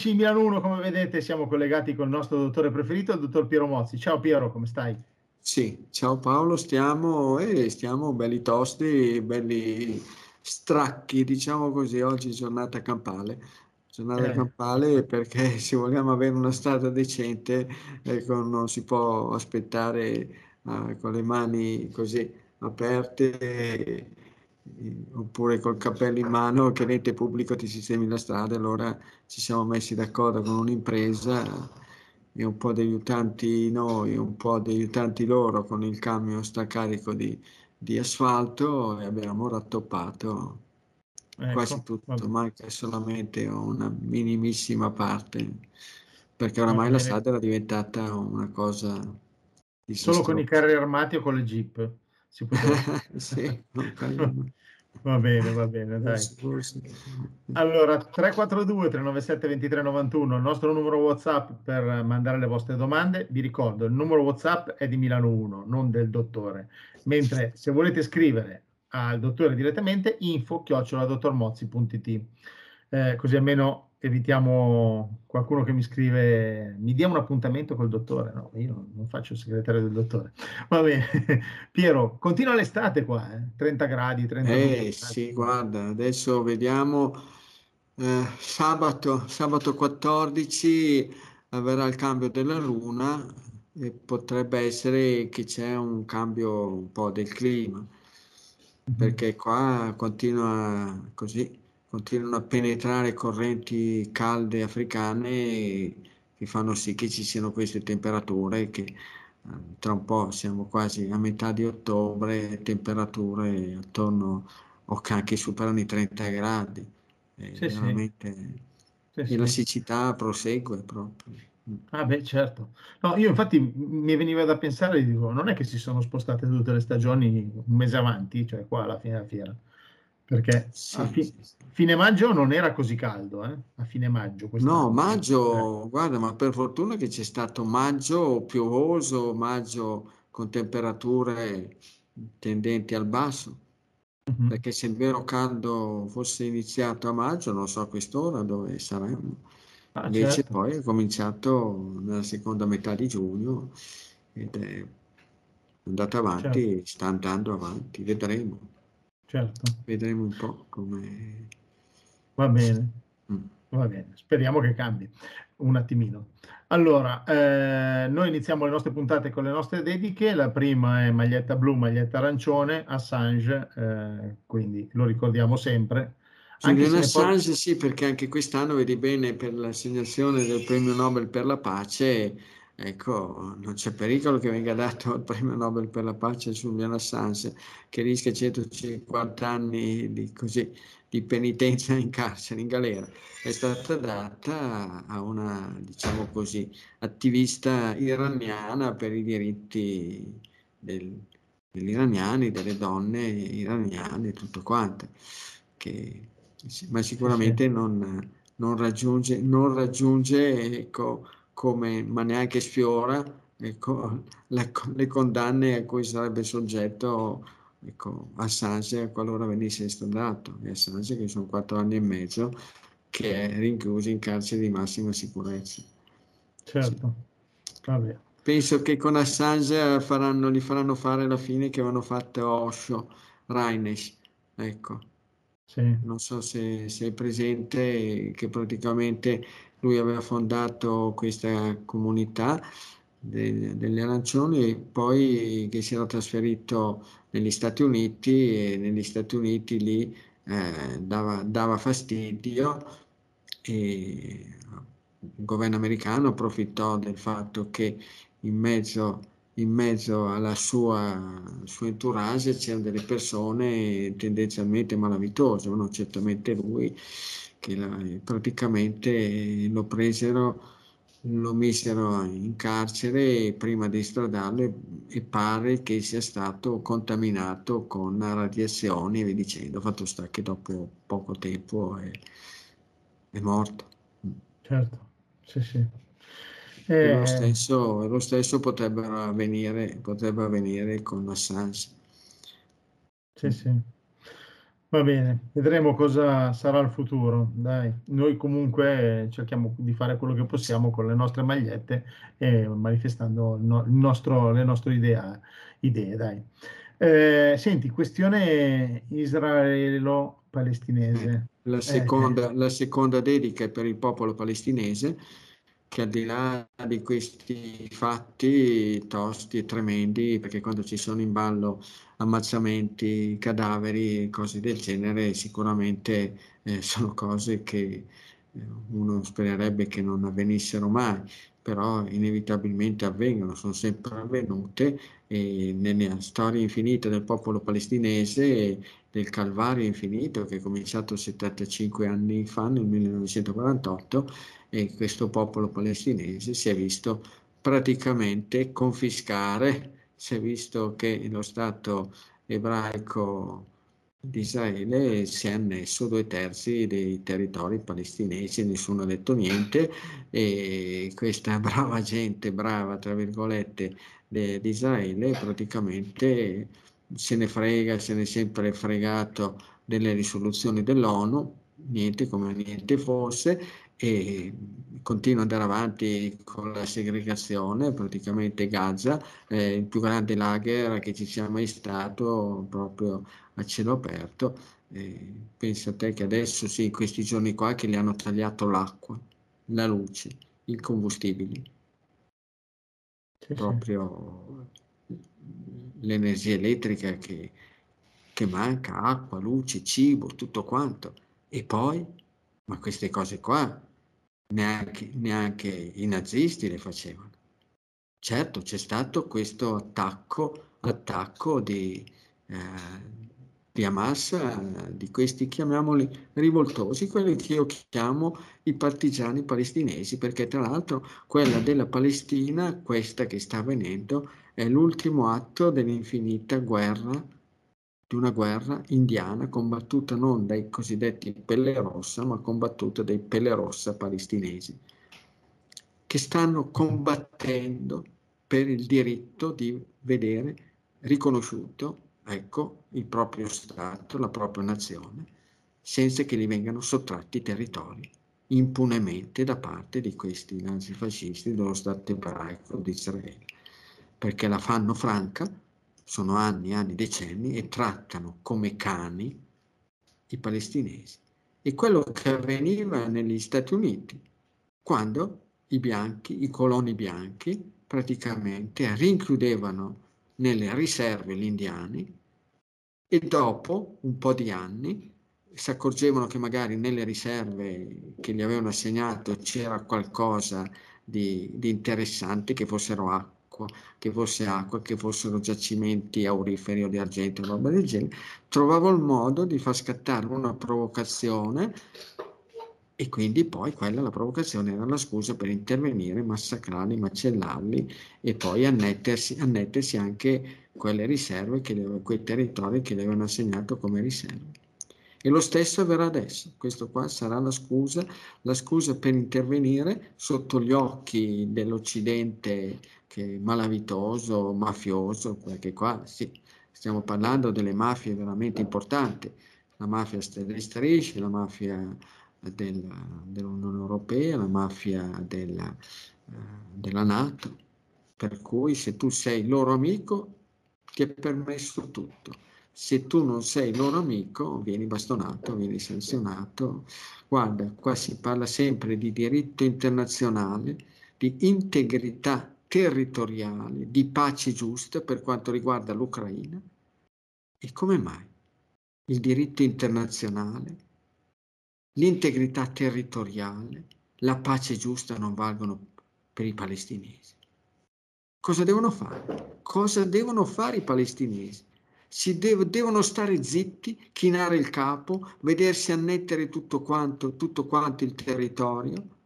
amici di Milano 1, come vedete siamo collegati con il nostro dottore preferito, il dottor Piero Mozzi. Ciao Piero, come stai? Sì, ciao Paolo, stiamo, eh, stiamo belli tosti, belli stracchi, diciamo così, oggi giornata campale. Giornata Eh, campale perché se vogliamo avere una strada decente, ecco, non si può aspettare eh, con le mani così aperte eh, oppure col cappello in mano che l'ente pubblico ti sistemi la strada. Allora ci siamo messi d'accordo con un'impresa e un po' di aiutanti noi, un po' di aiutanti loro con il camion stracarico di, di asfalto e abbiamo rattoppato quasi ecco, tutto, va, manca solamente una minimissima parte, perché oramai la strada era diventata una cosa Solo con i carri armati o con le jeep? Si poteva Sì, non. Va bene, va bene, dai. Allora, 342 397 2391, il nostro numero WhatsApp per mandare le vostre domande. Vi ricordo, il numero WhatsApp è di Milano 1, non del dottore. Mentre se volete scrivere al dottore direttamente, info chioccioladottormozzi.it. Eh, così almeno evitiamo qualcuno che mi scrive mi dia un appuntamento col dottore. No, io non faccio il segretario del dottore. Va bene. Piero, continua l'estate qua, eh? 30 gradi, 32 Eh gradi. sì, guarda, adesso vediamo eh, sabato, sabato 14 avverrà il cambio della luna e potrebbe essere che c'è un cambio un po' del clima, Mhm. perché qua continua così, continuano a penetrare correnti calde africane che fanno sì che ci siano queste temperature che eh, tra un po' siamo quasi a metà di ottobre, temperature attorno o che anche superano i 30 gradi. Eh, Sì, sì, veramente sì, e la siccità prosegue proprio. Mm. Ah beh, certo. No, io infatti mi veniva da pensare, dico, non è che si sono spostate tutte le stagioni un mese avanti, cioè qua alla fine della fiera, perché a Sì, fi- sì, sì. fine maggio non era così caldo, eh? A fine maggio No, quest'anno. Eh, maggio, guarda, ma per fortuna che c'è stato maggio piovoso, maggio con temperature tendenti al basso, mhm. perché se il vero caldo fosse iniziato a maggio, non so a quest'ora dove saremmo. Ah, Invece certo, poi è cominciato nella seconda metà di giugno ed è andato certo, avanti, sta andando avanti, vedremo, certo. vedremo un po' come... Va bene, Mm. va bene. Speriamo che cambi un attimino. Allora, eh, noi iniziamo le nostre puntate con le nostre dediche. La prima è maglietta blu, maglietta arancione, Assange, eh, quindi lo ricordiamo sempre. Anche Julian se ne poi... Assange sì, perché anche quest'anno vedi bene per l'assegnazione del premio Nobel per la pace, ecco, non c'è pericolo che venga dato il premio Nobel per la pace a Julian Assange, che rischia 150 anni di, così, di penitenza in carcere, in galera. È stata data a una, diciamo così, attivista iraniana per i diritti del- degli iraniani, delle donne iraniane e tutto quanto. Che, ma sicuramente non, non raggiunge, non raggiunge ecco, come, ma neanche sfiora ecco, le, le condanne a cui sarebbe soggetto ecco, Assange qualora venisse estradato. E Assange che sono quattro anni e mezzo che è rinchiuso in carcere di massima sicurezza. Sì. certo. Vabbè. Penso che con Assange faranno, gli faranno fare la fine che avevano fatto Osho, Reines, ecco. Sì, Non so se sei presente che praticamente lui aveva fondato questa comunità de- degli arancioni e poi che si era trasferito negli Stati Uniti e negli Stati Uniti lì eh, dava, dava fastidio e il governo americano approfittò del fatto che in mezzo, in mezzo alla sua, suo entourage c'erano delle persone tendenzialmente malavitose, non certamente lui, che la- praticamente lo presero, lo misero in carcere prima di estradarlo e, e pare che sia stato contaminato con radiazioni e via dicendo. Fatto sta che dopo poco tempo è, è morto. certo. Sì, sì. E lo Eh, stesso, lo stesso potrebbe avvenire, potrebbe avvenire con Assange. sì, sì. Va bene, vedremo cosa sarà il futuro. Dai, noi comunque cerchiamo di fare quello che possiamo con le nostre magliette e manifestando il no- nostro, le nostre idee. idee dai. Eh, senti, questione israelo-palestinese. La Eh, seconda, la seconda dedica è per il popolo palestinese che al di là di questi fatti tosti e tremendi, perché quando ci sono in ballo ammazzamenti, cadaveri, cose del genere, sicuramente eh, sono cose che eh, uno spererebbe che non avvenissero mai, però inevitabilmente avvengono, sono sempre avvenute e nella storia infinita del popolo palestinese, del calvario infinito che è cominciato 75 anni fa, nel 1948, e questo popolo palestinese si è visto praticamente confiscare, si è visto che lo Stato ebraico di Israele si è annesso due terzi dei territori palestinesi, nessuno ha detto niente e questa brava gente, brava tra virgolette, di Israele praticamente se ne frega, se ne è sempre fregato delle risoluzioni dell'ONU, niente come niente fosse, e continua ad andare avanti con la segregazione, praticamente Gaza, eh, il più grande lager che ci sia mai stato proprio a cielo aperto. Eh, pensa a te che adesso sì, in questi giorni qua che gli hanno tagliato l'acqua, la luce, i combustibili, sì, proprio sì. l'energia elettrica che, che manca, acqua, luce, cibo, tutto quanto. E poi, ma queste cose qua neanche, neanche i nazisti le facevano. Certo, c'è stato questo attacco, attacco di, eh, di Hamas, eh, di questi chiamiamoli rivoltosi, quelli che io chiamo i partigiani palestinesi, perché tra l'altro quella della Palestina, questa che sta avvenendo, è l'ultimo atto dell'infinita guerra di una guerra indiana combattuta non dai cosiddetti pelle rossa, ma combattuta dai pelle rossa palestinesi, che stanno combattendo per il diritto di vedere riconosciuto ecco, il proprio Stato, la propria nazione, senza che gli vengano sottratti territori impunemente da parte di questi nazifascisti dello Stato ebraico di Israele, perché la fanno franca sono anni, anni, decenni e trattano come cani i palestinesi. E quello che avveniva negli Stati Uniti, quando i bianchi, i coloni bianchi, praticamente rinchiudevano nelle riserve gli indiani e dopo un po' di anni si accorgevano che magari nelle riserve che gli avevano assegnato c'era qualcosa di, di interessante, che fossero acqua acqua, che fosse acqua, che fossero giacimenti auriferi o di argento, roba del genere, trovavo il modo di far scattare una provocazione e quindi poi quella, la provocazione, era la scusa per intervenire, massacrarli, macellarli e poi annettersi, annettersi anche quelle riserve, che, quei territori che le avevano assegnato come riserve. E lo stesso avverrà adesso. Questo qua sarà la scusa, la scusa per intervenire sotto gli occhi dell'Occidente che malavitoso, mafioso, perché qua sì, stiamo parlando delle mafie veramente importanti, la mafia delle strisce, la mafia dell'Unione Europea, la mafia della, uh, della Nato, per cui se tu sei loro amico ti è permesso tutto. Se tu non sei loro amico, vieni bastonato, vieni sanzionato. Guarda, qua si parla sempre di diritto internazionale, di integrità territoriale, di pace giusta per quanto riguarda l'Ucraina. E come mai il diritto internazionale, l'integrità territoriale, la pace giusta non valgono per i palestinesi? Cosa devono fare? Cosa devono fare i palestinesi? si deve, devono stare zitti, chinare il capo, vedersi annettere tutto quanto, tutto quanto il territorio,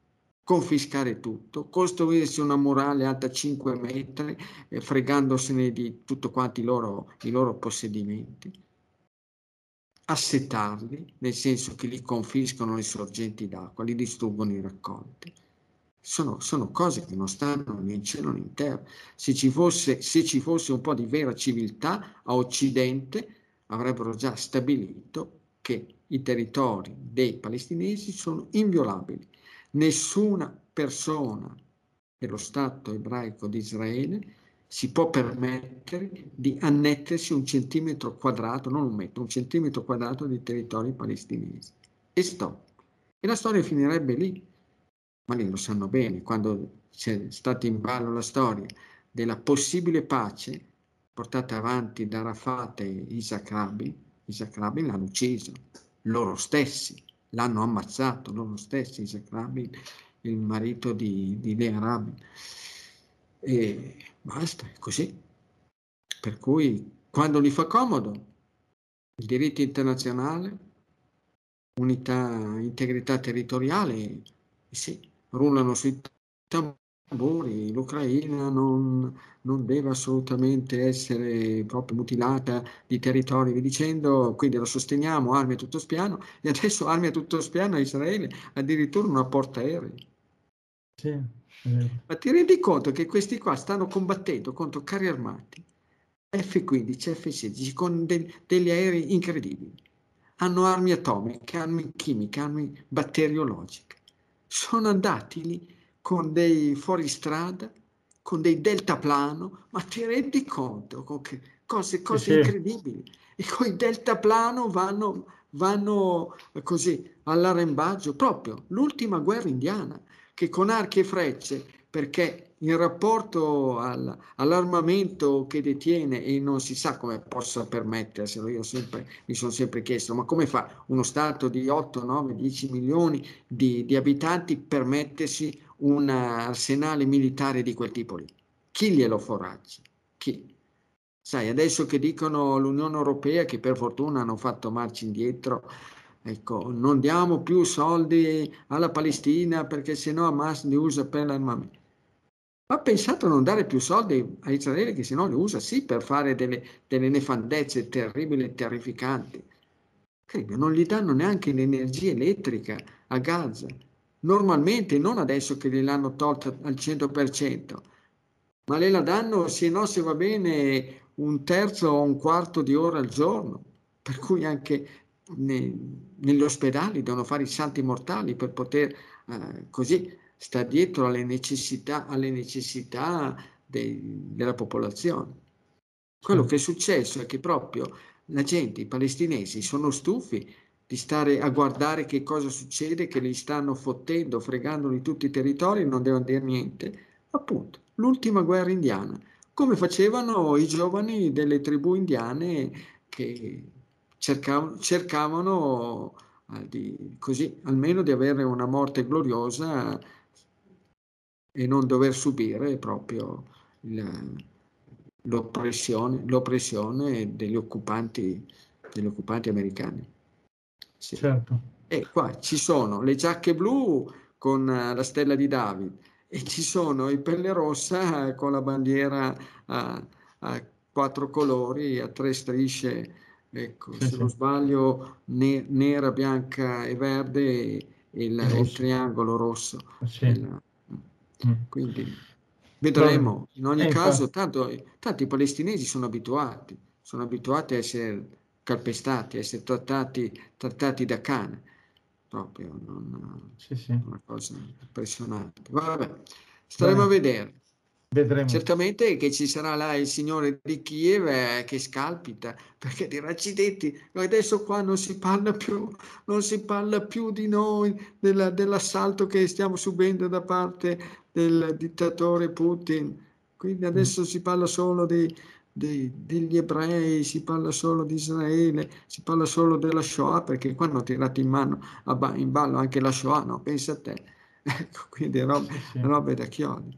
confiscare tutto, costruirsi una murale alta 5 metri, eh, fregandosene di tutto quanto i loro, i loro possedimenti, assetarli, nel senso che li confiscano le sorgenti d'acqua, li distruggono i raccolti sono, sono, cose che non stanno né in cielo né in terra. Se ci, fosse, se ci fosse un po' di vera civiltà a Occidente, avrebbero già stabilito che i territori dei palestinesi sono inviolabili. Nessuna persona dello Stato ebraico di Israele si può permettere di annettersi un centimetro quadrato, non un metro, un centimetro quadrato di territori palestinesi. E stop. E la storia finirebbe lì. Ma lì lo sanno bene, quando c'è stata in ballo la storia della possibile pace portata avanti da Rafat e Isaac Rabin, Isaac Rabin l'hanno ucciso, loro stessi, l'hanno ammazzato, loro stessi, Isaac Rabin, il marito di, di Lea Rabin. E basta, è così. Per cui quando gli fa comodo, il diritto internazionale, unità, integrità territoriale, sì, rullano sui tamburi, l'Ucraina non, non, deve assolutamente essere proprio mutilata di territori, vi dicendo, quindi lo sosteniamo, armi a tutto spiano, e adesso armi a tutto spiano a Israele, addirittura una porta aerei. Sì, Ma ti rendi conto che questi qua stanno combattendo contro carri armati F-15, F-16 con de- degli aerei incredibili. Hanno armi atomiche, armi chimiche, armi batteriologiche. Sono andati lì con dei fuoristrada, con dei deltaplano, ma ti rendi conto? Con che cose, cose sì, incredibili. E con i deltaplano vanno, vanno così all'arrembaggio, proprio l'ultima guerra indiana che con archi e frecce, perché in rapporto al, all'armamento che detiene e non si sa come possa permetterselo, io sempre, mi sono sempre chiesto, ma come fa uno Stato di 8, 9, 10 milioni di, di abitanti permettersi un arsenale militare di quel tipo lì? Chi glielo foraggia? Chi? Sai, adesso che dicono l'Unione Europea, che per fortuna hanno fatto marcia indietro, Ecco, non diamo più soldi alla Palestina perché sennò Hamas li usa per l'armamento. Ma pensato a non dare più soldi a Israele che sennò li usa sì per fare delle, delle nefandezze terribili e terrificanti. Non gli danno neanche l'energia elettrica a Gaza. Normalmente, non adesso che gliel'hanno tolta al 100%, ma le la danno se no se va bene un terzo o un quarto di ora al giorno. Per cui anche ne, negli ospedali devono fare i salti mortali per poter eh, così stare dietro alle necessità, alle necessità dei, della popolazione. Quello che è successo è che proprio la gente, i palestinesi, sono stufi di stare a guardare che cosa succede, che li stanno fottendo, fregando di tutti i territori non devono dire niente. Appunto, l'ultima guerra indiana, come facevano i giovani delle tribù indiane che cercavano, cercavano di, così almeno di avere una morte gloriosa e non dover subire proprio l'oppressione, l'oppressione degli, occupanti, degli occupanti americani. Sì. Certo. E qua ci sono le giacche blu con la stella di David e ci sono i pelle rossa con la bandiera a, a quattro colori, a tre strisce ecco, sì, se sì. non sbaglio, ne- nera, bianca e verde e il, il triangolo rosso. Sì. Il, mm. quindi vedremo. In ogni eh, caso, tanto, tanto, i palestinesi sono abituati, sono abituati a essere calpestati, essere trattati, trattati da cane. Proprio non, sì, sì. una cosa impressionante. Vabbè, staremo Beh. a vedere. Vedremo. Certamente che ci sarà là il signore di Kiev eh, che scalpita, perché dirà accidenti, adesso qua non si parla più, non si parla più di noi, della, dell'assalto che stiamo subendo da parte del dittatore Putin, quindi adesso mm. si parla solo di, di, degli ebrei, si parla solo di Israele, si parla solo della Shoah, perché qua hanno tirato in mano, in ballo anche la Shoah, no? Pensa a te. Ecco, quindi robe, sì. robe da chiodi.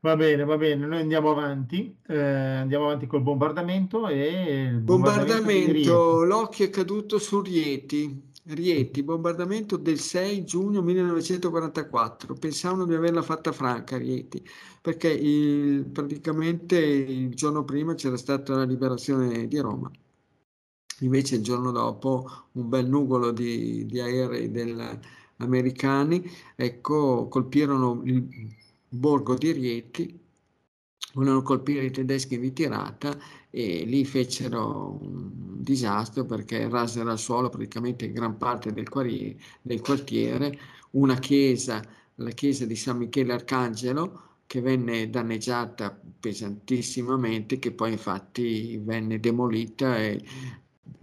Va bene, va bene, noi andiamo avanti, eh, andiamo avanti col bombardamento e bombardamento, bombardamento l'occhio è caduto su Rieti, Rieti, bombardamento del 6 giugno 1944, pensavano di averla fatta franca Rieti, perché il, praticamente il giorno prima c'era stata la liberazione di Roma. Invece il giorno dopo un bel nugolo di, di aerei del, americani ecco, colpirono il borgo di Rieti volevano colpire i tedeschi in ritirata e lì fecero un disastro perché rasero al suolo praticamente gran parte del, quartiere, del quartiere una chiesa, la chiesa di San Michele Arcangelo, che venne danneggiata pesantissimamente, che poi infatti venne demolita e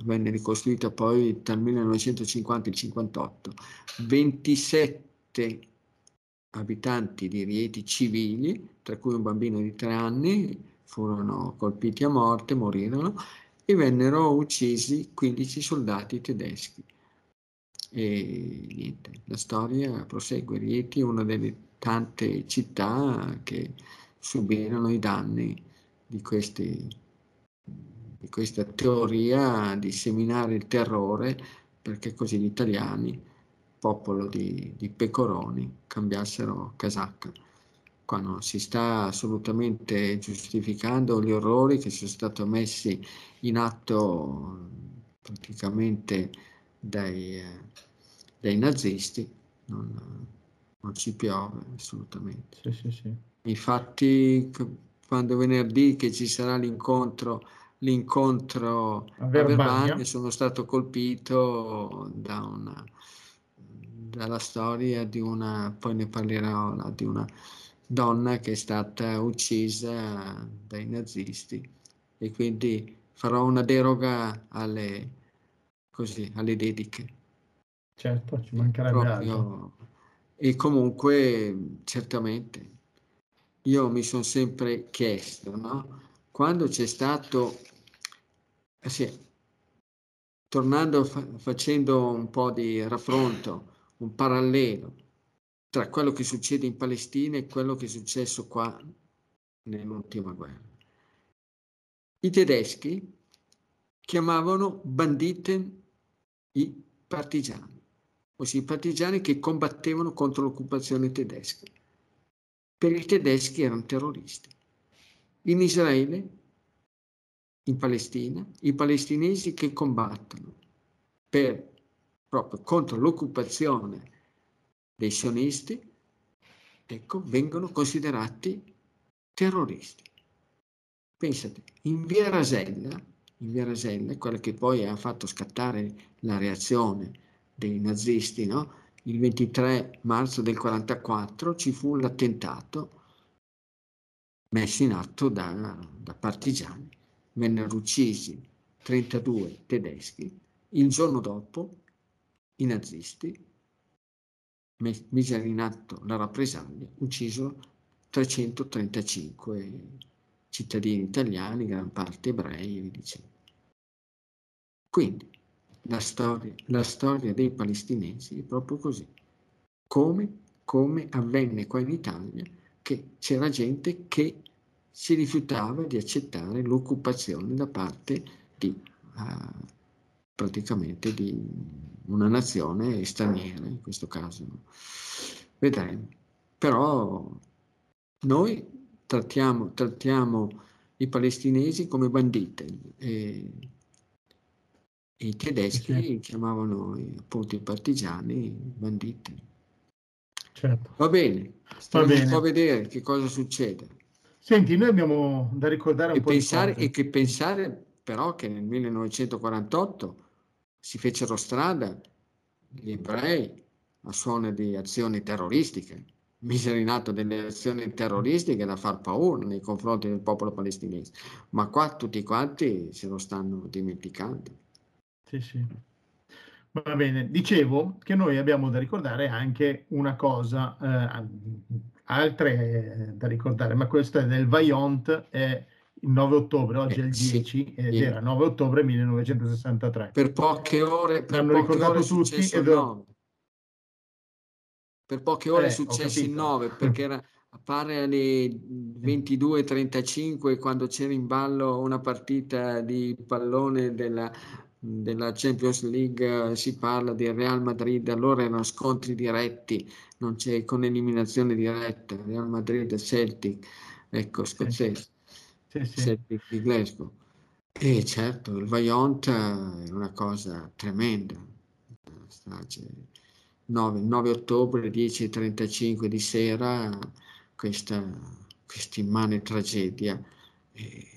venne ricostruita poi dal 1950 al 58. 27 abitanti di Rieti civili, tra cui un bambino di tre anni, furono colpiti a morte, morirono e vennero uccisi 15 soldati tedeschi. E niente, la storia prosegue. Rieti è una delle tante città che subirono i danni di, questi, di questa teoria di seminare il terrore perché così gli italiani, popolo di, di pecoroni, cambiassero casacca quando si sta assolutamente giustificando gli orrori che sono stati messi in atto praticamente dai, eh, dai nazisti, non, non, ci piove assolutamente. Sì, sì, sì. Infatti, quando venerdì che ci sarà l'incontro, l'incontro a Verbania, sono stato colpito da una, dalla storia di una, poi ne parlerò, di una donna che è stata uccisa dai nazisti e quindi farò una deroga alle, così, alle dediche. Certo, ci mancherebbe Proprio, altro. E comunque, certamente, io mi sono sempre chiesto, no? Quando c'è stato, eh sì, tornando, fa, facendo un po' di raffronto, un parallelo tra quello che succede in Palestina e quello che è successo qua nell'ultima guerra. I tedeschi chiamavano banditen i partigiani, ossia i partigiani che combattevano contro l'occupazione tedesca. Per i tedeschi erano terroristi. In Israele, in Palestina, i palestinesi che combattono per, proprio contro l'occupazione dei sionisti, ecco, vengono considerati terroristi. Pensate, in via Rasella, in via Rasella, quella che poi ha fatto scattare la reazione dei nazisti, no? il 23 marzo del 1944 ci fu l'attentato messo in atto da, da partigiani. Vennero uccisi 32 tedeschi. Il giorno dopo i nazisti misero in atto la rappresaglia, ucciso 335 cittadini italiani, gran parte ebrei e dicendo. Quindi la storia, la storia, dei palestinesi è proprio così, come, come avvenne qua in Italia, che c'era gente che si rifiutava di accettare l'occupazione da parte di, uh, praticamente di una nazione straniera in questo caso. Vedremo. Però noi trattiamo, trattiamo i palestinesi come banditi e, e i tedeschi sì. chiamavano appunto i partigiani banditi. Certo. Va bene, stiamo Va bene. a vedere che cosa succede. Senti, noi abbiamo da ricordare un e po' pensare, E che pensare però che nel 1948 si fecero strada gli ebrei a suono di azioni terroristiche, misero in atto delle azioni terroristiche da far paura nei confronti del popolo palestinese, ma qua tutti quanti se lo stanno dimenticando. Sì, sì. Va bene, dicevo che noi abbiamo da ricordare anche una cosa, eh, altre da ricordare, ma questo è del Vaillant, è il 9 ottobre, oggi eh, è il 10 sì, ed sì. era 9 ottobre 1963. Per poche ore, per L'hanno poche ricordato ore tutti ed ho... Per poche ore eh, è successo il 9 perché era, appare alle 22.35 quando c'era in ballo una partita di pallone della, della Champions League si parla di Real Madrid, allora erano scontri diretti, non c'è con eliminazione diretta, Real Madrid Celtic, ecco, scozzese sì, sì. di Glasgow. E certo, il Vaillant è una cosa tremenda. Strage 9, 9 ottobre, 10.35 di sera, questa, questa immane tragedia, eh,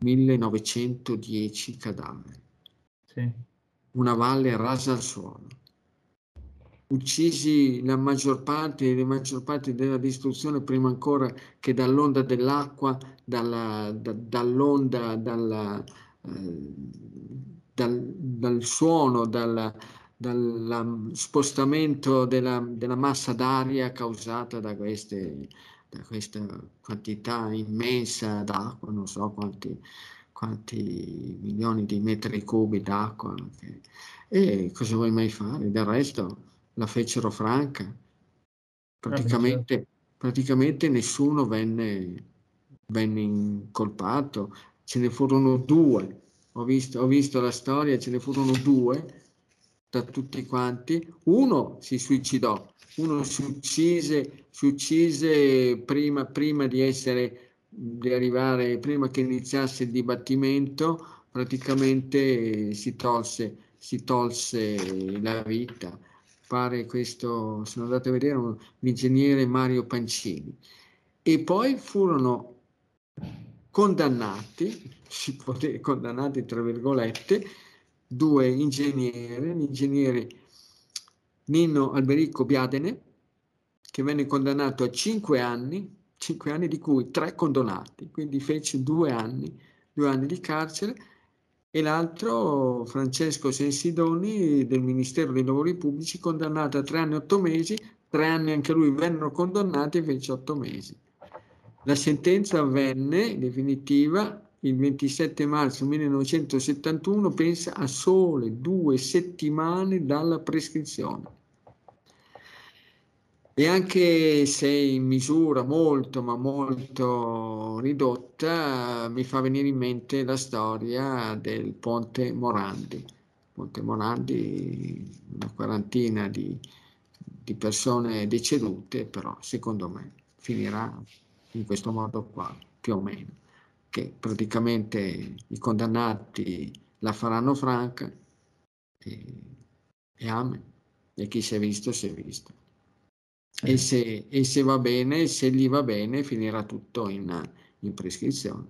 1910 cadaveri. Sì. Una valle rasa al suolo. Uccisi la maggior parte, la maggior parte della distruzione prima ancora che dall'onda dell'acqua, dalla, da, dall'onda, dalla, eh, dal, dal, suono, dal, dal spostamento della, della, massa d'aria causata da, queste, da questa quantità immensa d'acqua, non so quanti, quanti milioni di metri cubi d'acqua. E cosa vuoi mai fare? Del resto la fecero franca. Ah, praticamente, praticamente nessuno venne, venne incolpato, ce ne furono due. Ho visto, ho visto la storia, ce ne furono due da tutti quanti. Uno si suicidò, uno si uccise, si uccise prima, prima di essere, di arrivare, prima che iniziasse il dibattimento, praticamente si tolse, si tolse la vita. Pare questo, sono andato a vedere, l'ingegnere Mario Pancini. E poi furono condannati, si può dire condannati tra virgolette, due ingegneri, l'ingegnere Nino Alberico Biadene, che venne condannato a cinque anni, cinque anni di cui tre condonati, quindi fece due anni, due anni di carcere, e l'altro Francesco Sensidoni del Ministero dei Lavori Pubblici, condannato a tre anni e otto mesi, tre anni anche lui vennero condannati e fece otto mesi. La sentenza avvenne definitiva il 27 marzo 1971, pensa a sole due settimane dalla prescrizione. E anche se in misura molto, ma molto ridotta, mi fa venire in mente la storia del Ponte Morandi. Ponte Morandi, una quarantina di, di persone decedute, però secondo me finirà in questo modo qua, più o meno che praticamente i condannati la faranno franca e, e amen. E chi si è visto, si è visto. E, se, e se va bene, se gli va bene, finirà tutto in, in prescrizione.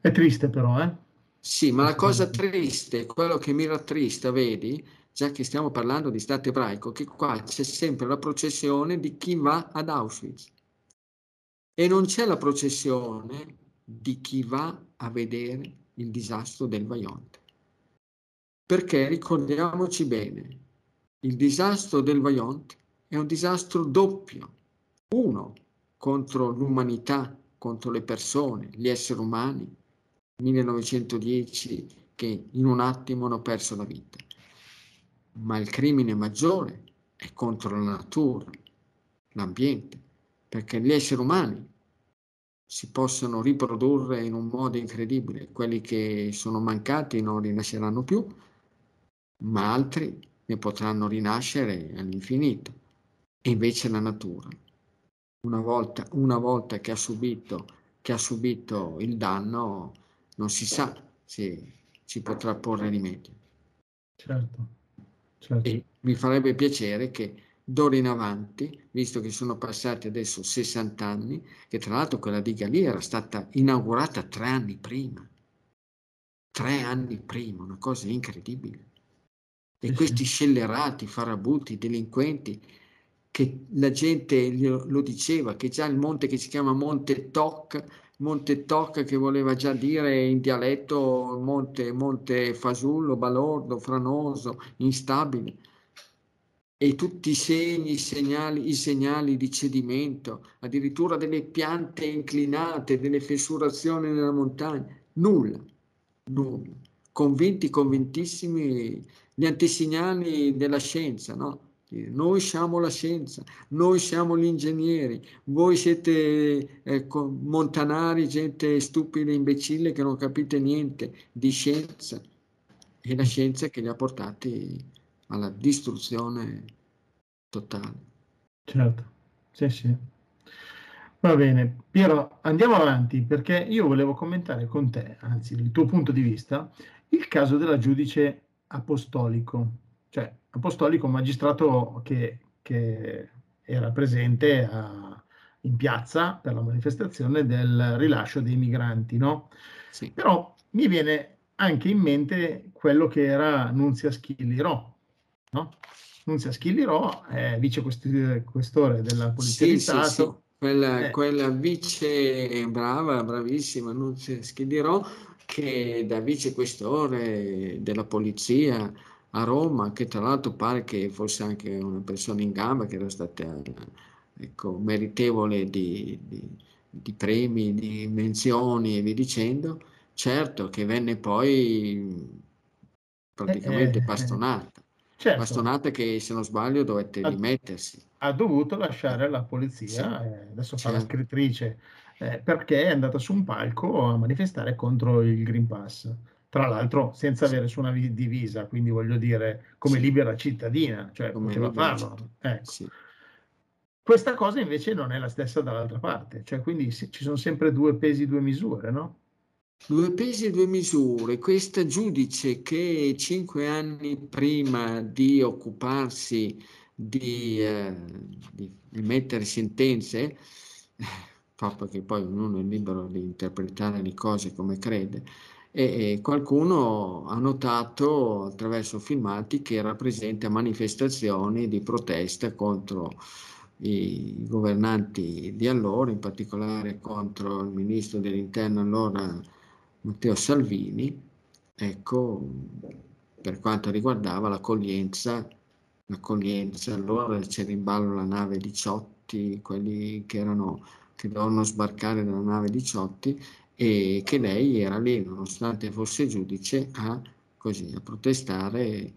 È triste però, eh? Sì, ma la cosa triste, quello che mi rattrista, vedi, già che stiamo parlando di Stato ebraico, che qua c'è sempre la processione di chi va ad Auschwitz e non c'è la processione di chi va a vedere il disastro del Vajont. Perché ricordiamoci bene, il disastro del Vajont è un disastro doppio. Uno contro l'umanità, contro le persone, gli esseri umani, 1910 che in un attimo hanno perso la vita. Ma il crimine maggiore è contro la natura, l'ambiente, perché gli esseri umani si possono riprodurre in un modo incredibile, quelli che sono mancati non rinasceranno più, ma altri ne potranno rinascere all'infinito. E invece la natura, una volta, una volta che, ha subito, che ha subito il danno, non si sa se ci potrà porre rimedio. Certo, certo. E mi farebbe piacere che d'ora in avanti, visto che sono passati adesso 60 anni, che tra l'altro quella diga lì era stata inaugurata tre anni prima, tre anni prima, una cosa incredibile. E questi scellerati, farabuti, delinquenti, che la gente lo diceva, che già il monte che si chiama Monte Toc, Monte Toc che voleva già dire in dialetto monte, monte fasullo, balordo, franoso, instabile, e tutti i segni, i segnali, i segnali di cedimento, addirittura delle piante inclinate, delle fessurazioni nella montagna, nulla, nulla. Convinti, convintissimi gli antesignani della scienza, no? Noi siamo la scienza, noi siamo gli ingegneri, voi siete eh, montanari, gente stupida, imbecille che non capite niente di scienza. È la scienza che li ha portati alla distruzione totale. Certo, sì, sì. Va bene, Piero, andiamo avanti perché io volevo commentare con te, anzi il tuo punto di vista, il caso della giudice apostolico, cioè apostolico magistrato che, che era presente a, in piazza per la manifestazione del rilascio dei migranti, no? Sì. Però mi viene anche in mente quello che era Nunzia Schillirò, no? Nunzia Schillirò è vicequestore della Polizia sì, di Stato. Sì, sì. Quella, eh. quella, vice brava, bravissima Nunzia Schillirò, che da vicequestore della Polizia a Roma, che tra l'altro pare che fosse anche una persona in gamba, che era stata ecco, meritevole di, di, di premi, di menzioni e via dicendo, certo che venne poi praticamente eh, eh, bastonata. Certo. Bastonata che se non sbaglio dovette ha, dimettersi. Ha dovuto lasciare la polizia, sì. eh, adesso fa la certo. scrittrice, eh, perché è andata su un palco a manifestare contro il Green Pass tra l'altro senza avere su una divisa, quindi voglio dire come sì. libera cittadina, cioè come poteva farlo. Ecco. Sì. Questa cosa invece non è la stessa dall'altra parte, cioè quindi ci sono sempre due pesi, due misure, no? Due pesi e due misure. Questa giudice che cinque anni prima di occuparsi di, eh, di, di mettere sentenze, proprio che poi ognuno è libero di interpretare le cose come crede, e qualcuno ha notato attraverso filmati che era presente a manifestazioni di protesta contro i governanti di allora, in particolare contro il ministro dell'interno allora Matteo Salvini, ecco, per quanto riguardava l'accoglienza, l'accoglienza allora c'era in ballo la nave Diciotti, quelli che erano che dovevano sbarcare dalla nave Diciotti e che lei era lì, nonostante fosse giudice, a, così, a protestare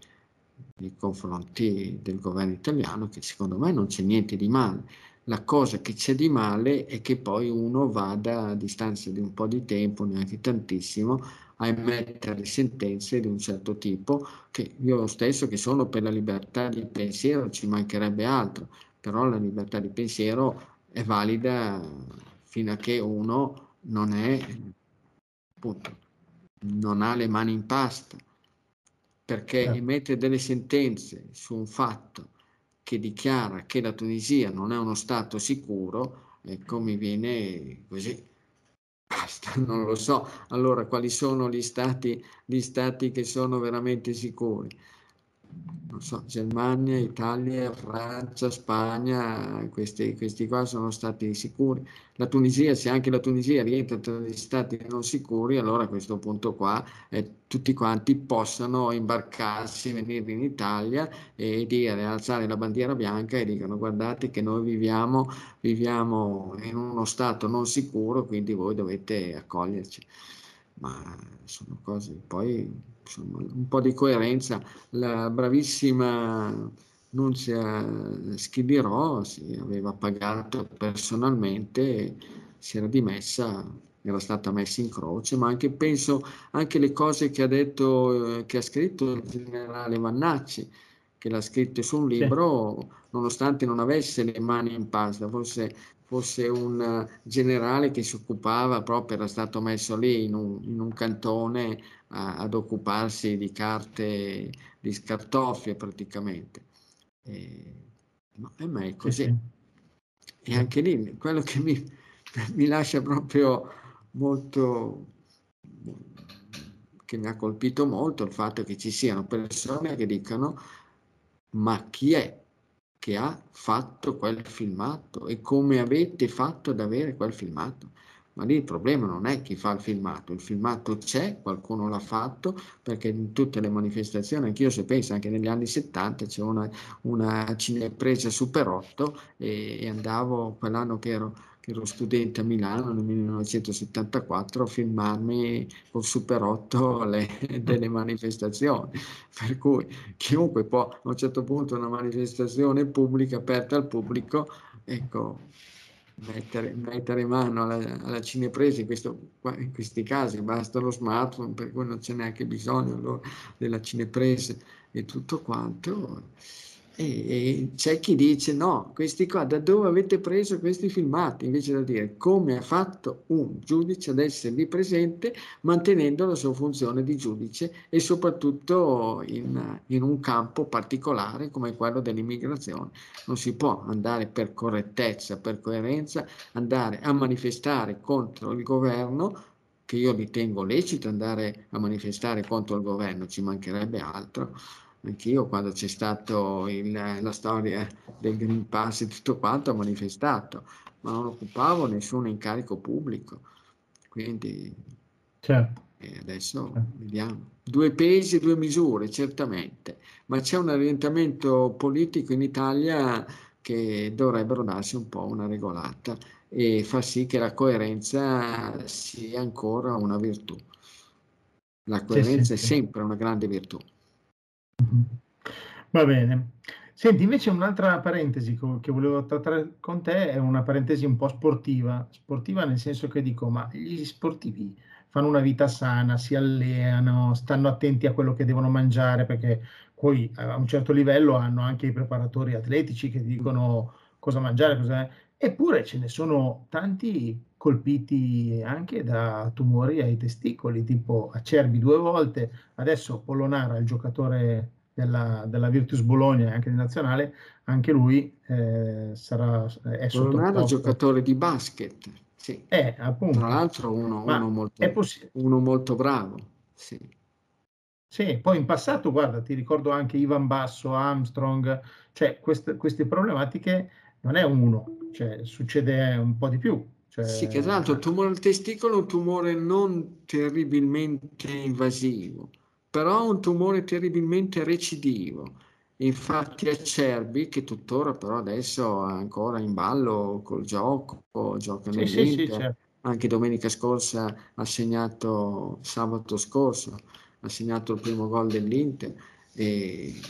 nei confronti del governo italiano, che secondo me non c'è niente di male. La cosa che c'è di male è che poi uno vada a distanza di un po' di tempo, neanche tantissimo, a emettere sentenze di un certo tipo, che io stesso che sono per la libertà di pensiero ci mancherebbe altro, però la libertà di pensiero è valida fino a che uno non è, appunto, non ha le mani in pasta, perché eh. emettere delle sentenze su un fatto che dichiara che la Tunisia non è uno Stato sicuro, ecco, mi viene così. Basta, non lo so. Allora, quali sono gli stati, gli stati che sono veramente sicuri? Non so, Germania, Italia, Francia, Spagna, questi, questi qua sono stati sicuri. La Tunisia, se anche la Tunisia rientra tra gli stati non sicuri, allora a questo punto qua eh, tutti quanti possano imbarcarsi, venire in Italia e dire, alzare la bandiera bianca e dicono guardate che noi viviamo, viviamo in uno stato non sicuro, quindi voi dovete accoglierci. Ma sono cose, poi insomma, un po' di coerenza. La bravissima Nunzia Schidirò si aveva pagato personalmente, si era dimessa, era stata messa in croce, ma anche penso anche le cose che ha detto, che ha scritto il generale Vannacci, che l'ha scritto su un libro, sì. nonostante non avesse le mani in pasta, fosse, fosse un generale che si occupava proprio, era stato messo lì in un, in un cantone a, ad occuparsi di carte, di scartoffie praticamente. E, ma, ma è così. Sì, sì. E anche lì, quello che mi, mi lascia proprio molto, che mi ha colpito molto, il fatto che ci siano persone che dicano ma chi è che ha fatto quel filmato e come avete fatto ad avere quel filmato? Ma lì il problema non è chi fa il filmato, il filmato c'è, qualcuno l'ha fatto, perché in tutte le manifestazioni, anch'io se penso, anche negli anni 70 c'è una, una cinepresa Super 8 e, e andavo quell'anno che ero, che ero, studente a Milano nel 1974 a filmarmi con Super 8 le, delle manifestazioni, per cui chiunque può a un certo punto una manifestazione pubblica aperta al pubblico, ecco, mettere, mettere mano alla, alla cinepresa in, questo, in, questi casi basta lo smartphone per cui non c'è neanche bisogno allora, della cinepresa e tutto quanto E, c'è chi dice no, questi qua da dove avete preso questi filmati? Invece da dire come ha fatto un giudice ad essere lì presente mantenendo la sua funzione di giudice e soprattutto in, in un campo particolare come quello dell'immigrazione. Non si può andare per correttezza, per coerenza, andare a manifestare contro il governo che io ritengo lecito andare a manifestare contro il governo, ci mancherebbe altro, Anch'io quando c'è stata la storia del Green Pass e tutto quanto ho manifestato, ma non occupavo nessun incarico pubblico. Quindi certo. eh, adesso certo. vediamo. Due pesi e due misure, certamente, ma c'è un orientamento politico in Italia che dovrebbero darsi un po' una regolata e far sì che la coerenza sia ancora una virtù. La coerenza sì, sì, è sempre una grande virtù. Va bene. Senti, invece un'altra parentesi che volevo trattare con te è una parentesi un po' sportiva. Sportiva nel senso che dico, ma gli sportivi fanno una vita sana, si allenano, stanno attenti a quello che devono mangiare, perché poi a un certo livello hanno anche i preparatori atletici che dicono cosa mangiare, cosa... eppure ce ne sono tanti colpiti anche da tumori ai testicoli, tipo Acerbi due volte, adesso Polonara, il giocatore della, della Virtus Bologna e anche di nazionale, anche lui eh, sarà è Polonara giocatore di basket, sì. Eh, appunto. Tra l'altro uno, uno, molto, uno molto bravo, sì. Sì, poi in passato, guarda, ti ricordo anche Ivan Basso, Armstrong, cioè queste, queste problematiche non è uno, cioè succede un po' di più. Cioè... Sì, che tra l'altro il tumore al testicolo è un tumore non terribilmente invasivo, però un tumore terribilmente recidivo. Infatti Acerbi, che tuttora però adesso è ancora in ballo col gioco, gioca sì, sì, sì, certo. anche domenica scorsa ha segnato, sabato scorso, ha segnato il primo gol dell'Inter, e,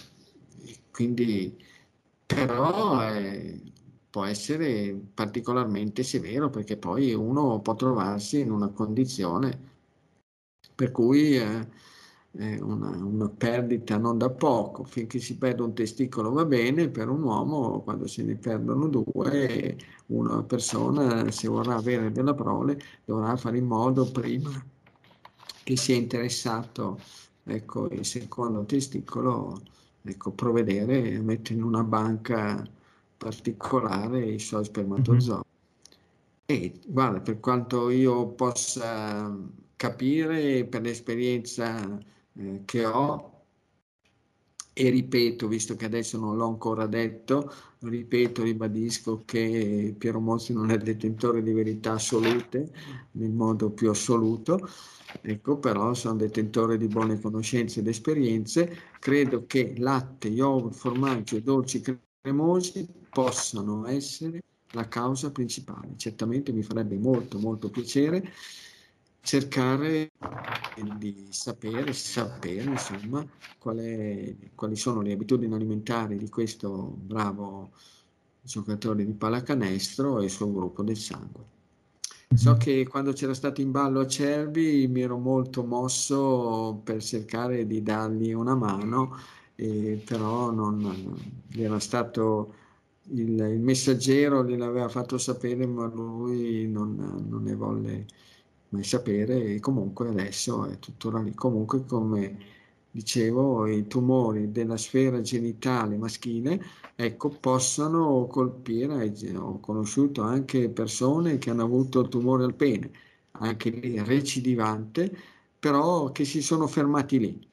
e quindi però... È, può essere particolarmente severo perché poi uno può trovarsi in una condizione per cui eh, è una, una, perdita non da poco, finché si perde un testicolo va bene, per un uomo quando se ne perdono due, una persona se vorrà avere della prole dovrà fare in modo prima che sia interessato ecco, il secondo testicolo, ecco, provvedere mettere in una banca particolare i suoi spermatozoi. Mm-hmm. E guarda, per quanto io possa capire per l'esperienza eh, che ho, e ripeto, visto che adesso non l'ho ancora detto, ripeto, ribadisco che Piero Mozzi non è detentore di verità assolute nel modo più assoluto, ecco, però sono detentore di buone conoscenze ed esperienze. Credo che latte, yogurt, formaggio e dolci cremosi possano essere la causa principale. Certamente mi farebbe molto molto piacere cercare di sapere, sapere insomma qual è, quali sono le abitudini alimentari di questo bravo giocatore di pallacanestro e il suo gruppo del sangue. So che quando c'era stato in ballo a Cervi mi ero molto mosso per cercare di dargli una mano eh, però non, era stato il, il, messaggero gliel'aveva fatto sapere ma lui non, non, ne volle mai sapere e comunque adesso è tuttora lì. Comunque come dicevo i tumori della sfera genitale maschile ecco possono colpire ho conosciuto anche persone che hanno avuto il tumore al pene anche lì recidivante però che si sono fermati lì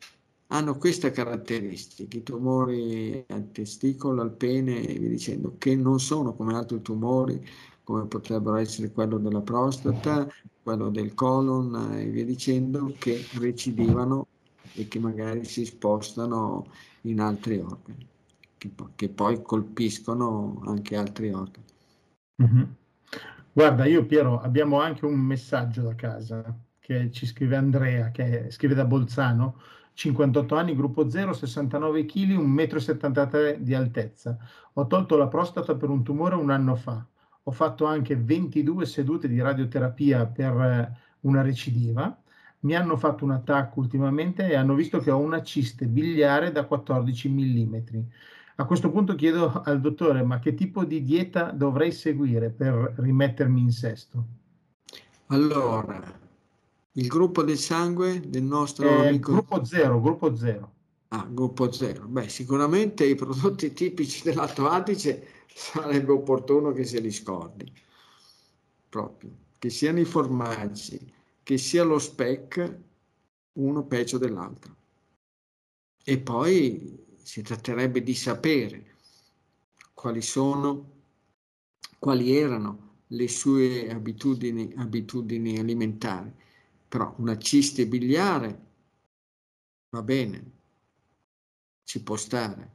hanno questa caratteristica, i tumori al testicolo, al pene e dicendo, che non sono come altri tumori, come potrebbero essere quello della prostata, quello del colon e via dicendo, che recidivano e che magari si spostano in altri organi, che, che poi colpiscono anche altri organi. Mm-hmm. Guarda, io Piero, abbiamo anche un messaggio da casa che ci scrive Andrea, che scrive da Bolzano 58 anni, gruppo 0, 69 kg, 1,73 m di altezza. Ho tolto la prostata per un tumore un anno fa. Ho fatto anche 22 sedute di radioterapia per eh, una recidiva. Mi hanno fatto un attacco ultimamente e hanno visto che ho una ciste biliare da 14 mm. A questo punto chiedo al dottore, ma che tipo di dieta dovrei seguire per rimettermi in sesto? Allora, il gruppo del sangue del nostro eh, amico... Gruppo zero, gruppo zero. Ah, gruppo zero. Beh, sicuramente i prodotti tipici dell'Alto Adige sarebbe opportuno che se li scordi. Proprio. Che siano i formaggi, che sia lo spec, uno peggio dell'altro. E poi si tratterebbe di sapere quali sono, quali erano le sue abitudini, abitudini alimentari. Però una ciste biliare va bene, ci può stare.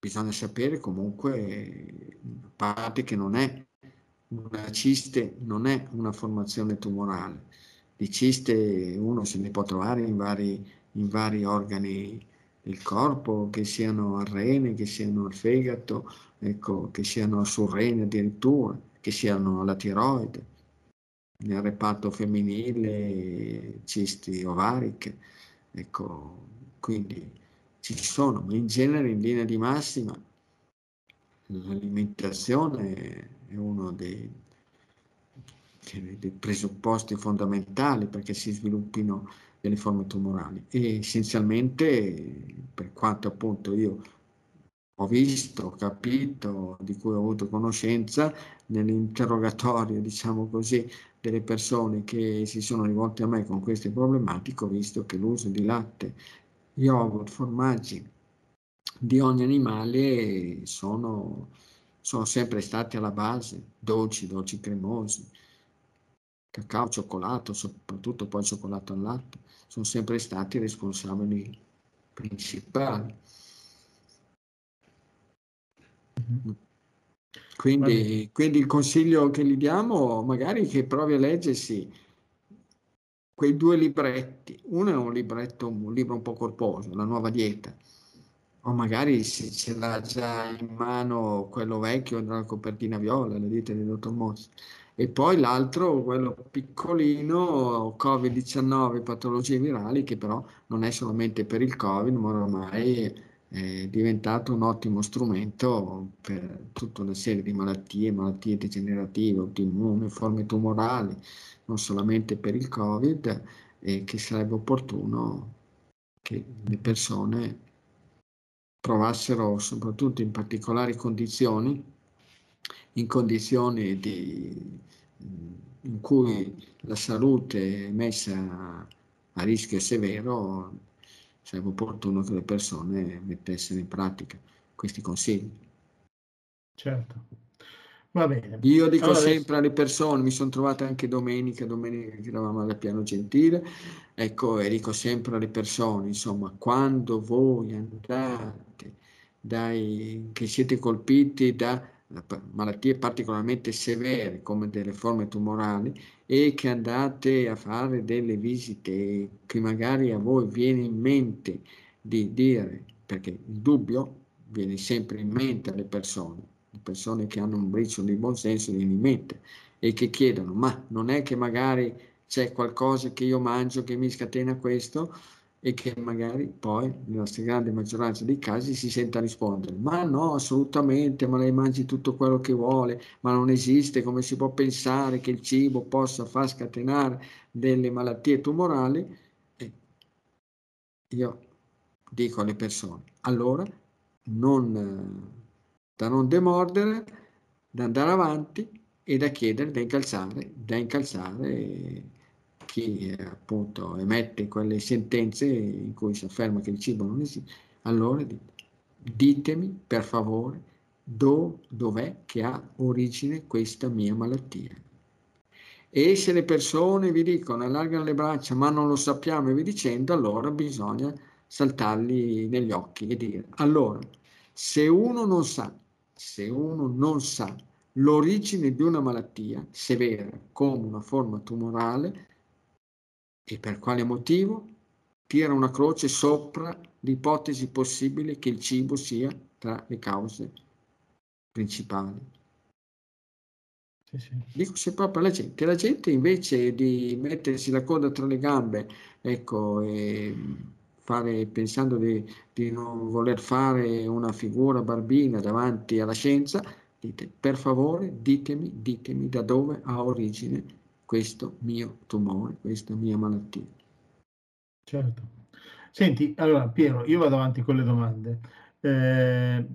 Bisogna sapere comunque, a parte che non è una ciste, non è una formazione tumorale. Di ciste uno se ne può trovare in vari, in vari organi del corpo, che siano al rene, che siano al fegato, ecco, che siano al surrene addirittura, che siano alla tiroide, nel reparto femminile, cisti ovariche, ecco, quindi ci sono, ma in genere in linea di massima l'alimentazione è uno dei, dei presupposti fondamentali perché si sviluppino delle forme tumorali. E essenzialmente per quanto appunto io ho visto, capito, di cui ho avuto conoscenza nell'interrogatorio, diciamo così, delle persone che si sono rivolte a me con queste problematiche, ho visto che l'uso di latte, yogurt, formaggi di ogni animale sono, sono sempre stati alla base, dolci, dolci cremosi, cacao, cioccolato, soprattutto poi cioccolato al latte, sono sempre stati i responsabili principali. Mm-hmm. Quindi, quindi, il consiglio che gli diamo, magari che provi a leggersi quei due libretti. Uno è un libretto, un libro un po' corposo, La nuova dieta, o magari se ce l'ha già in mano quello vecchio della copertina viola, le dite del dottor Mossi e poi l'altro, quello piccolino, Covid-19, patologie virali, che però non è solamente per il Covid, ma ormai è diventato un ottimo strumento per tutta una serie di malattie, malattie degenerative, autoimmuni, forme tumorali, non solamente per il Covid, e che sarebbe opportuno che le persone provassero, soprattutto in particolari condizioni, in condizioni di, in cui la salute è messa a rischio severo, sarebbe opportuno che le persone mettessero in pratica questi consigli. Certo. Va bene. Io dico allora, sempre alle persone, mi sono trovato anche domenica, domenica che eravamo al piano gentile, ecco, e dico sempre alle persone, insomma, quando voi andate dai, che siete colpiti da malattie particolarmente severe come delle forme tumorali e che andate a fare delle visite che magari a voi viene in mente di dire, perché il dubbio viene sempre in mente alle persone, le persone che hanno un briciolo di buon senso viene in mente e che chiedono, ma non è che magari c'è qualcosa che io mangio che mi scatena questo? E che magari poi, nella stragrande maggioranza dei casi, si senta rispondere, ma no, assolutamente, ma lei mangi tutto quello che vuole, ma non esiste, come si può pensare che il cibo possa far scatenare delle malattie tumorali? E io dico alle persone, allora, non, da non demordere, da andare avanti e da chiedere, da incalzare, da incalzare chi appunto emette quelle sentenze in cui si afferma che il cibo non esiste, allora ditemi per favore do, dov'è che ha origine questa mia malattia. E se le persone vi dicono allargano le braccia ma non lo sappiamo e vi dicendo, allora bisogna saltarli negli occhi e dire, allora, se uno non sa, se uno non sa l'origine di una malattia severa come una forma tumorale, e per quale motivo? Tira una croce sopra l'ipotesi possibile che il cibo sia tra le cause principali. Sì, sì. Dico se proprio la gente, la gente invece di mettersi la coda tra le gambe, ecco, e fare, pensando di, di non voler fare una figura barbina davanti alla scienza, dite per favore ditemi, ditemi da dove ha origine questo mio tumore, questa mia malattia. Certo. Senti, allora Piero, io vado avanti con le domande. Eh,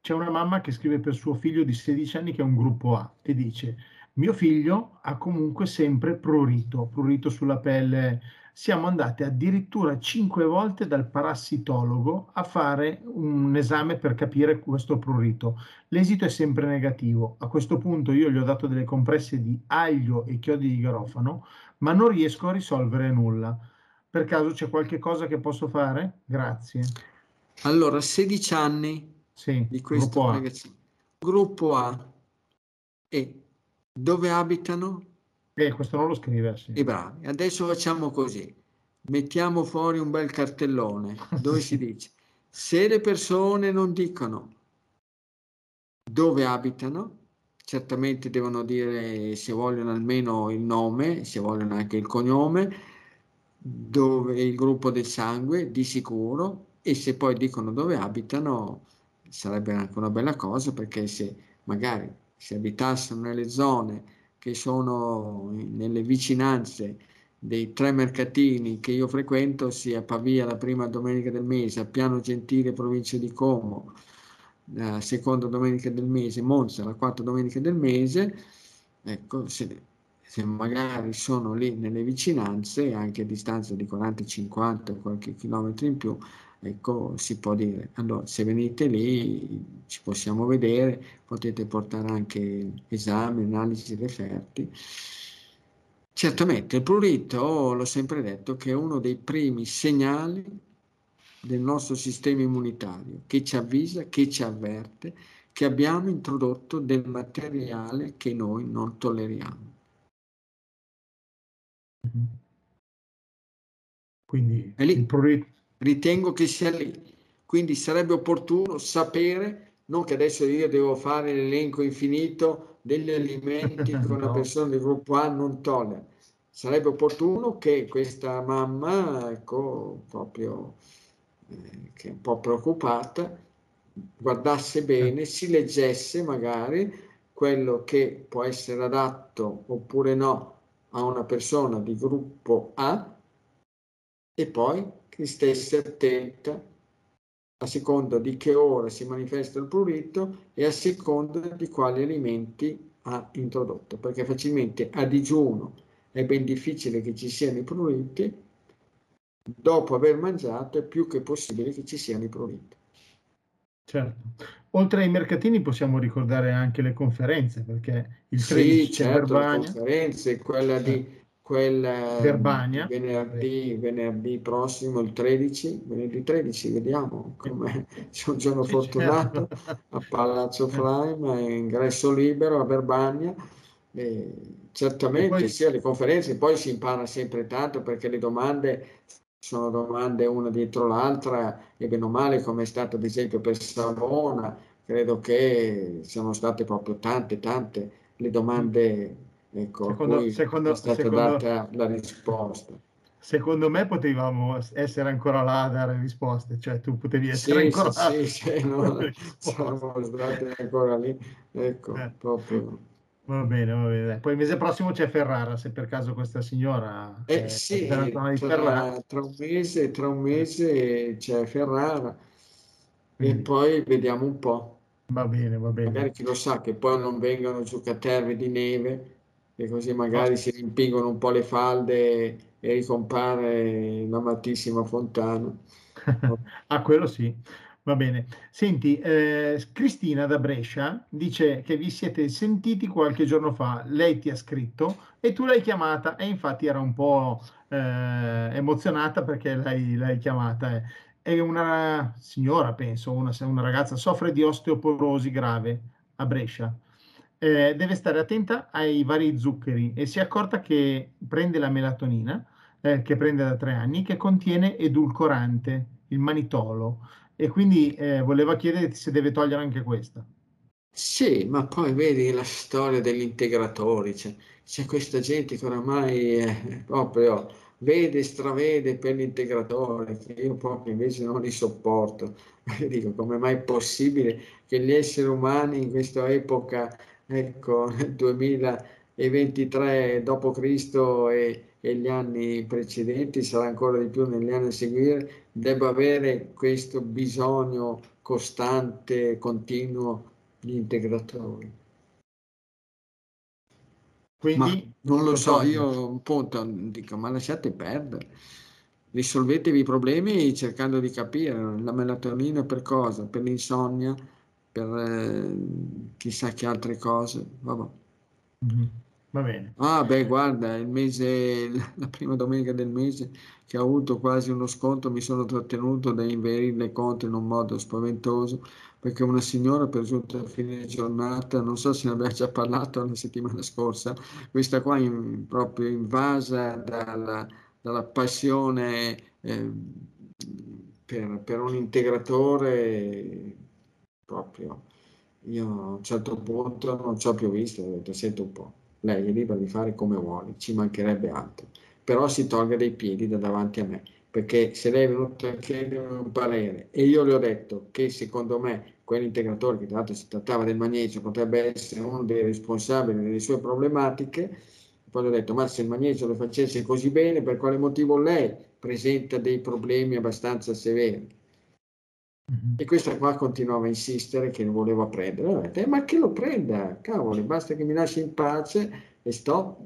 c'è una mamma che scrive per suo figlio di 16 anni che è un gruppo A e dice mio figlio ha comunque sempre prurito, prurito sulla pelle. Siamo andati addirittura cinque volte dal parassitologo a fare un esame per capire questo prurito. L'esito è sempre negativo. A questo punto io gli ho dato delle compresse di aglio e chiodi di garofano, ma non riesco a risolvere nulla. Per caso c'è qualche cosa che posso fare? Grazie. Allora, 16 anni sì, di questo gruppo ragazzino. Gruppo A. E dove abitano? Eh, questo non lo scrive, sì. I bravi. Adesso facciamo così. Mettiamo fuori un bel cartellone dove si dice se le persone non dicono dove abitano, certamente devono dire se vogliono almeno il nome, se vogliono anche il cognome, dove il gruppo del sangue di sicuro e se poi dicono dove abitano sarebbe anche una bella cosa perché se magari si abitassero nelle zone che sono nelle vicinanze dei tre mercatini che io frequento, sia Pavia la prima domenica del mese, a Piano Gentile, provincia di Como, la seconda domenica del mese, Monza la quarta domenica del mese, ecco, se, se magari sono lì nelle vicinanze, anche a distanza di 40-50 o qualche chilometro in più, ecco, si può dire, allora se venite lì ci possiamo vedere, potete portare anche esami, analisi, referti. Certamente il prurito, l'ho sempre detto, che è uno dei primi segnali del nostro sistema immunitario, che ci avvisa, che ci avverte, che abbiamo introdotto del materiale che noi non tolleriamo. Quindi il prurito ritengo che sia lì. Quindi sarebbe opportuno sapere, non che adesso io devo fare l'elenco infinito degli alimenti che una no. persona del gruppo A non tollera. Sarebbe opportuno che questa mamma, ecco, proprio eh, che è un po' preoccupata, guardasse bene, si leggesse magari quello che può essere adatto oppure no a una persona di gruppo A e poi che stesse attenta a seconda di che ora si manifesta il prurito e a seconda di quali alimenti ha introdotto, perché facilmente a digiuno è ben difficile che ci siano i pruriti, dopo aver mangiato è più che possibile che ci siano i pruriti. Certo. Oltre ai mercatini possiamo ricordare anche le conferenze, perché il 13 sì, certo, le conferenze, quella di eh quel Verbania. venerdì, venerdì prossimo, il 13, venerdì 13, vediamo come c'è un giorno fortunato a Palazzo Frame, ingresso libero a Verbania. E certamente poi, sia le conferenze, poi si impara sempre tanto perché le domande sono domande una dietro l'altra e bene o male come è stato ad esempio per Savona, credo che siano state proprio tante, tante le domande Ecco, secondo, secondo, è stata secondo, data la risposta. Secondo me potevamo essere ancora là a dare risposte, cioè tu potevi essere sì, ancora sì, là. Sì, sì, no, siamo stati ancora lì, ecco, eh. proprio. Va bene, va bene. Poi il mese prossimo c'è Ferrara, se per caso questa signora... Eh è, sì, tra, tra, un mese, tra un mese c'è Ferrara Quindi. e poi vediamo un po'. Va bene, va bene. Magari chi lo sa che poi non vengano giù caterve di neve e così magari si rimpingono un po' le falde e ricompare l'amatissima fontana. ah, quello sì. Va bene. Senti, eh, Cristina da Brescia dice che vi siete sentiti qualche giorno fa, lei ti ha scritto e tu l'hai chiamata e infatti era un po' eh, emozionata perché l'hai, l'hai chiamata. Eh. È una signora, penso, una, una ragazza, soffre di osteoporosi grave a Brescia eh, deve stare attenta ai vari zuccheri e si è accorta che prende la melatonina, eh, che prende da tre anni, che contiene edulcorante, il manitolo, e quindi eh, voleva chiedere se deve togliere anche questa. Sì, ma poi vedi la storia degli integratori, c'è, c'è questa gente che oramai è proprio vede, stravede per l'integratore, che io proprio invece non li sopporto. Dico, come mai è possibile che gli esseri umani in questa epoca, ecco, 2023 d.C. e, e gli anni precedenti, sarà ancora di più negli anni a seguire, debba avere questo bisogno costante, continuo di integratori. Quindi, ma non lo so, io appunto dico, ma lasciate perdere, risolvetevi i problemi cercando di capire la melatonina per cosa, per l'insonnia, per eh, chissà che altre cose, vabbè. Mm-hmm. Va bene. Ah, beh, guarda, il mese, la prima domenica del mese che ho avuto quasi uno sconto, mi sono trattenuto da inverire le conti in un modo spaventoso, perché una signora per giunta a fine giornata, non so se ne abbiamo già parlato la settimana scorsa, questa qua in, proprio invasa dalla, dalla passione eh, per, per un integratore proprio io a un certo punto non ci ho più visto, ho detto sento un po' lei è libera di fare come vuole, ci mancherebbe altro, però si tolga dei piedi da davanti a me, perché se lei è venuta a chiedere un parere e io le ho detto che secondo me quell'integratore, che tra l'altro si trattava del magnesio, potrebbe essere uno dei responsabili delle sue problematiche, poi ho detto, ma se il magnesio lo facesse così bene, per quale motivo lei presenta dei problemi abbastanza severi? Mm-hmm. E questa qua continuava a insistere che voleva prendere. Eh, ma che lo prenda, cavoli, basta che mi lasci in pace e sto,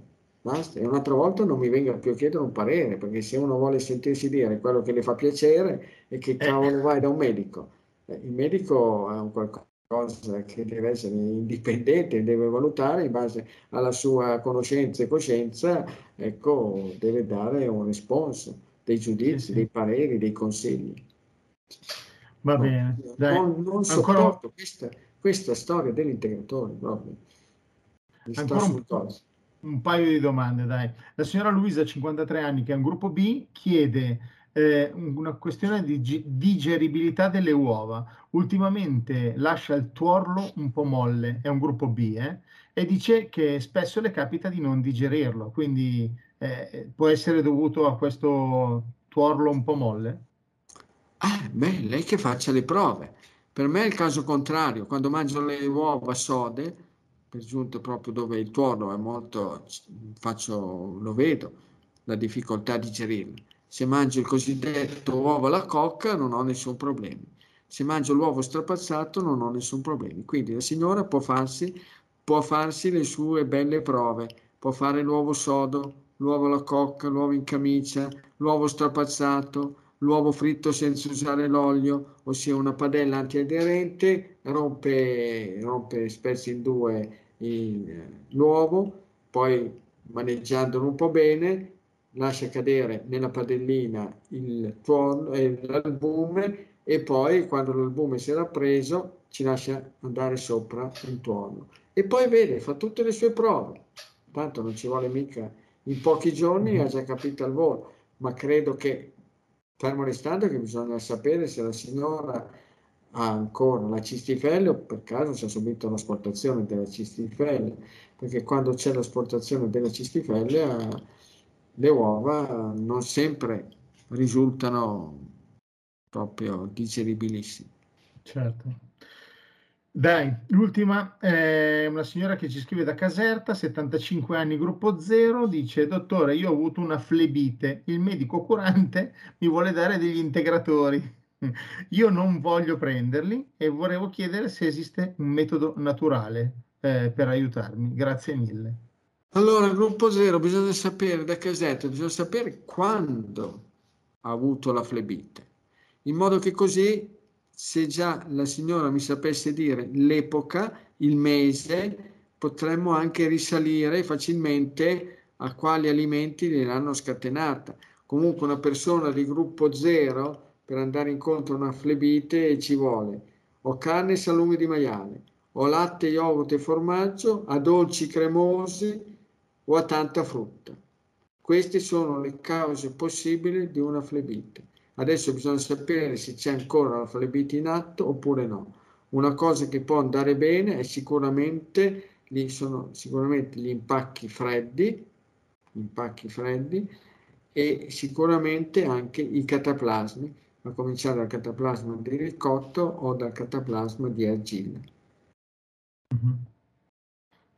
basta. E un'altra volta non mi venga più a chiedere un parere, perché se uno vuole sentirsi dire quello che le fa piacere e che eh. cavolo vai da un medico. Eh, il medico è un qualcosa che deve essere indipendente, deve valutare in base alla sua conoscenza e coscienza, ecco, deve dare un responso, dei giudizi, dei pareri, dei consigli. Va bene. Dai. Non, non sopporto Ancora... questa, questa, storia dell'integratore proprio. Ancora un, un, paio di domande, dai. La signora Luisa, 53 anni, che è un gruppo B, chiede eh, una questione di digeribilità delle uova. Ultimamente lascia il tuorlo un po' molle, è un gruppo B, eh, e dice che spesso le capita di non digerirlo, quindi eh, può essere dovuto a questo tuorlo un po' molle? Ah, beh, lei che faccia le prove. Per me è il caso contrario, quando mangio le uova sode, per giunta proprio dove il tuono è molto, faccio, lo vedo, la difficoltà di digerirlo. Se mangio il cosiddetto uovo alla cocca non ho nessun problema. Se mangio l'uovo strapazzato non ho nessun problema. Quindi la signora può farsi, può farsi le sue belle prove, può fare l'uovo sodo, l'uovo alla cocca, l'uovo in camicia, l'uovo strapazzato, l'uovo fritto senza usare l'olio, ossia una padella antiaderente, rompe, rompe spezzi in due il, l'uovo, poi maneggiandolo un po' bene, lascia cadere nella padellina il tuono, eh, l'albume e poi quando l'albume si era preso ci lascia andare sopra il tuono. E poi vede, fa tutte le sue prove, tanto non ci vuole mica, in pochi giorni ha già capito al volo, ma credo che Fermo restando che bisogna sapere se la signora ha ancora la cistifelle o per caso si è subito l'asportazione della cistifelle, perché quando c'è l'asportazione della cistifelle eh, le uova non sempre risultano proprio digeribilissime. Certo. Dai, l'ultima è una signora che ci scrive da Caserta, 75 anni, gruppo 0, dice, dottore, io ho avuto una flebite, il medico curante mi vuole dare degli integratori, io non voglio prenderli e volevo chiedere se esiste un metodo naturale eh, per aiutarmi. Grazie mille. Allora, gruppo 0, bisogna sapere da Caserta, bisogna sapere quando ha avuto la flebite, in modo che così se già la signora mi sapesse dire l'epoca, il mese, potremmo anche risalire facilmente a quali alimenti gliel'hanno scatenata. Comunque una persona di gruppo 0 per andare incontro a una flebite ci vuole o carne e salumi di maiale, o latte, yogurt e formaggio, a dolci cremosi o a tanta frutta. Queste sono le cause possibili di una flebite. Adesso bisogna sapere se c'è ancora la flebite in atto oppure no. Una cosa che può andare bene è sicuramente, sono sicuramente gli impacchi freddi, impacchi freddi e sicuramente anche i cataplasmi, a cominciare dal cataplasma di ricotto o dal cataplasma di argilla. Mm-hmm.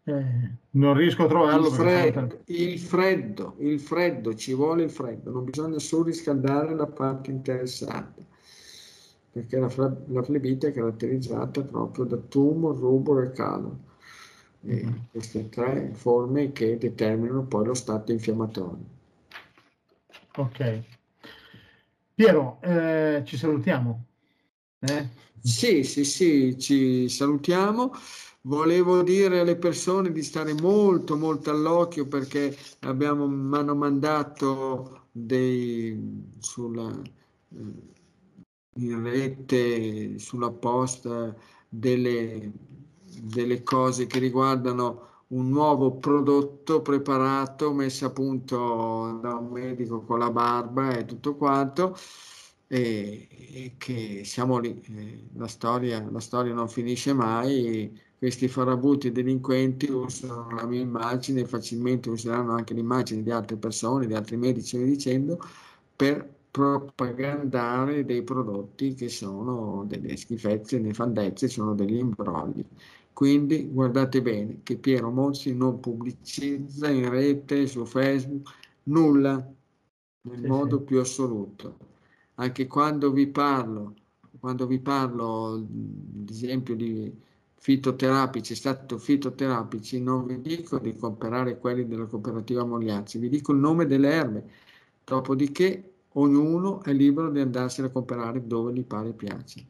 Eh, non riesco a trovarlo. Il freddo, il freddo, il freddo, ci vuole il freddo, non bisogna surriscaldare la parte interessata, perché la, la flebite è caratterizzata proprio da tumor, rubor e calo. E mm-hmm. queste tre forme che determinano poi lo stato infiammatorio. Ok. Piero, eh, ci salutiamo. Eh? Sì, sì, sì, ci salutiamo. Volevo dire alle persone di stare molto, molto all'occhio perché abbiamo, mi hanno mandato dei, sulla, in rete, sulla posta, delle, delle cose che riguardano un nuovo prodotto preparato, messo a punto da un medico con la barba e tutto quanto, e, e che siamo lì. Eh, la storia, la storia non finisce mai. Questi farabutti delinquenti usano la mia immagine, facilmente useranno anche l'immagine di altre persone, di altri medici, e dicendo, per propagandare dei prodotti che sono delle schifezze, nefandezze, sono degli imbrogli. Quindi guardate bene che Piero Mozzi non pubblicizza in rete, su Facebook, nulla nel sì, modo sì. più assoluto. Anche quando vi parlo, quando vi parlo, ad esempio, di fitoterapici, stato fitoterapici, non vi dico di comprare quelli della cooperativa Mogliazzi, vi dico il nome delle erbe. Dopodiché ognuno è libero di andarsene a comprare dove gli pare piace.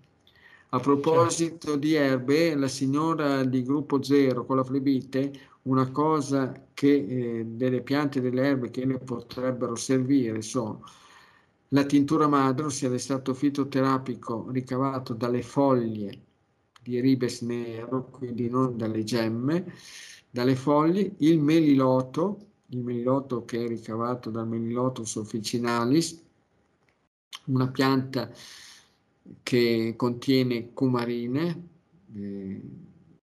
A proposito certo. di erbe, la signora di gruppo zero con la flebite, una cosa che eh, delle piante e delle erbe che le potrebbero servire sono la tintura madro, ossia l'estratto fitoterapico ricavato dalle foglie di ribes nero, quindi non dalle gemme, dalle foglie, il meliloto, il meliloto che è ricavato dal melilotus officinalis, una pianta che contiene cumarine, eh,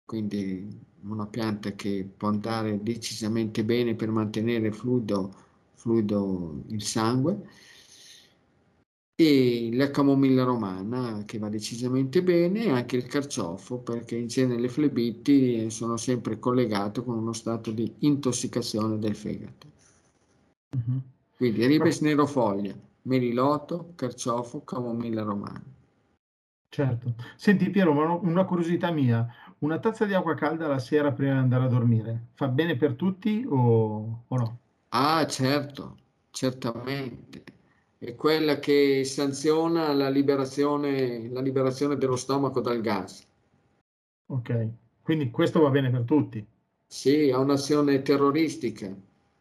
quindi una pianta che può andare decisamente bene per mantenere fluido, fluido il sangue, e la camomilla romana che va decisamente bene e anche il carciofo perché in genere le flebiti sono sempre collegate con uno stato di intossicazione del fegato. Mm-hmm. Quindi ribes nerofoglia, meliloto, carciofo, camomilla romana. Certo. Senti Piero, una curiosità mia, una tazza di acqua calda la sera prima di andare a dormire, fa bene per tutti o, o no? Ah, certo, certamente. È quella che sanziona la liberazione, la liberazione dello stomaco dal gas. Ok, quindi questo va bene per tutti. Sì, ha un'azione terroristica,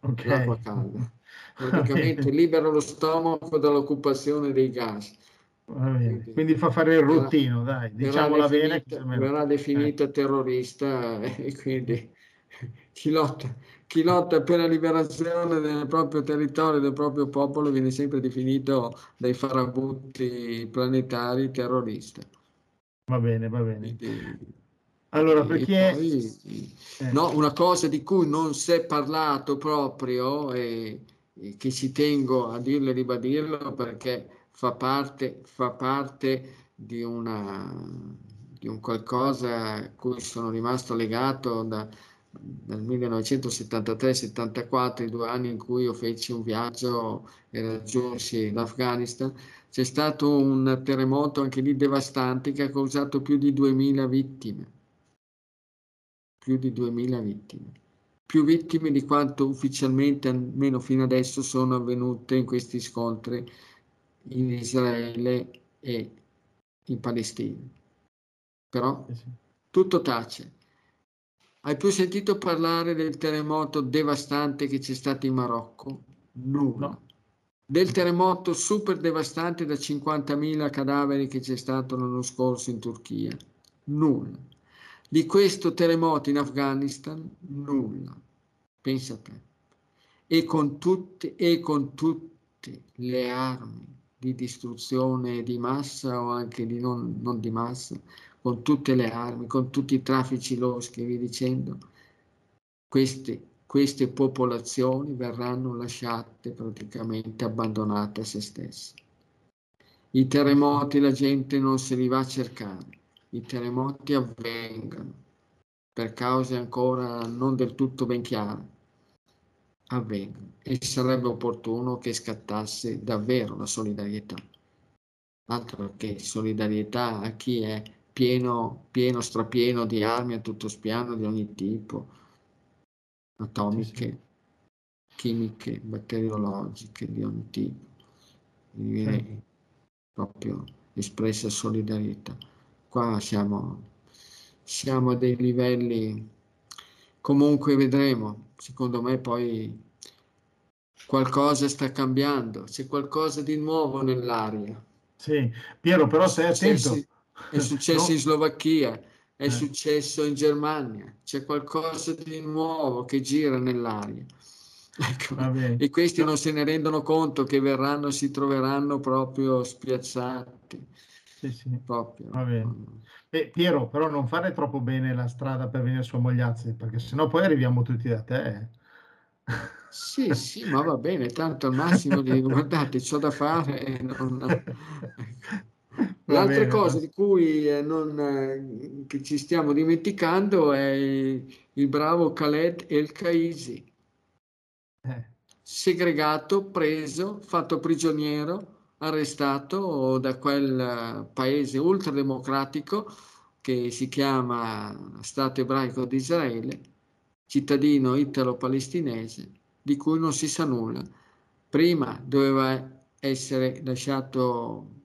Ok. l'acqua calda. Praticamente libera lo stomaco dall'occupazione dei gas. Quindi, quindi, fa fare il ruttino, dai, diciamola bene. Verrà definito eh. terrorista e quindi chi lotta, chi lotta, per la liberazione del proprio territorio, del proprio popolo, viene sempre definito dai farabutti planetari terrorista. Va bene, va bene. Quindi, allora, perché... Poi, eh. no, una cosa di cui non si è parlato proprio e, e che ci tengo a dirlo e ribadirlo perché fa parte, fa parte di, una, di un qualcosa a cui sono rimasto legato da, dal 1973-74, i due anni in cui io feci un viaggio e raggiunsi l'Afghanistan, c'è stato un terremoto anche lì devastante che ha causato più di 2000 vittime. Più di 2000 vittime. Più vittime di quanto ufficialmente, almeno fino adesso, sono avvenute in questi scontri in Israele e in Palestina. Però eh tutto tace. Hai più sentito parlare del terremoto devastante che c'è stato in Marocco? Nulla. No. Del terremoto super devastante da 50.000 cadaveri che c'è stato l'anno scorso in Turchia? Nulla. Di questo terremoto in Afghanistan? Nulla. Pensa a te. E con tutte, e con tutte le armi di distruzione di massa o anche di non, non di massa, con tutte le armi, con tutti i traffici loschi via dicendo, queste queste popolazioni verranno lasciate praticamente abbandonate a se stesse. I terremoti la gente non se li va a cercare, i terremoti avvengono per cause ancora non del tutto ben chiare, avvengono e sarebbe opportuno che scattasse davvero la solidarietà. Altro che solidarietà a chi è pieno, pieno, strapieno di armi a tutto spiano di ogni tipo, atomiche, sì, sì. chimiche, batteriologiche di ogni tipo. Sì. Proprio espressa solidarietà. Qua siamo, siamo a dei livelli, comunque vedremo, secondo me poi qualcosa sta cambiando, c'è qualcosa di nuovo nell'aria. Sì, Piero, però sei attento. È successo no. in Slovacchia, è eh. successo in Germania, c'è qualcosa di nuovo che gira nell'aria. Ecco. E questi non se ne rendono conto che verranno, si troveranno proprio spiazzati. Sì, sì. Proprio. Beh, Piero, però non fare troppo bene la strada per venire su a Mogliazzi, perché sennò poi arriviamo tutti da te. Sì, sì, ma va bene, tanto al massimo di guardate, c'ho da fare non... L'altra cosa di cui eh, non, eh, che ci stiamo dimenticando è il bravo Khaled El Kaisi, eh. segregato, preso, fatto prigioniero, arrestato da quel eh, paese ultrademocratico che si chiama Stato ebraico di Israele, cittadino italo-palestinese, di cui non si sa nulla. Prima doveva essere lasciato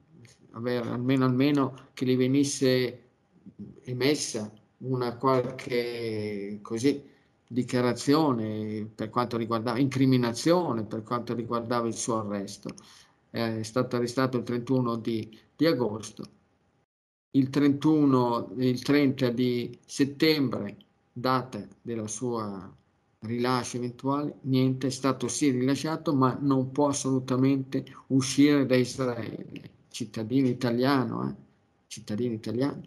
avere almeno, almeno che gli venisse emessa una qualche così, dichiarazione per quanto riguardava, incriminazione per quanto riguardava il suo arresto. È stato arrestato il 31 di, di agosto. Il, 31, il 30 di settembre, data della sua rilascio eventuale, niente, è stato sì rilasciato, ma non può assolutamente uscire da Israele cittadino italiano, eh? cittadino italiano,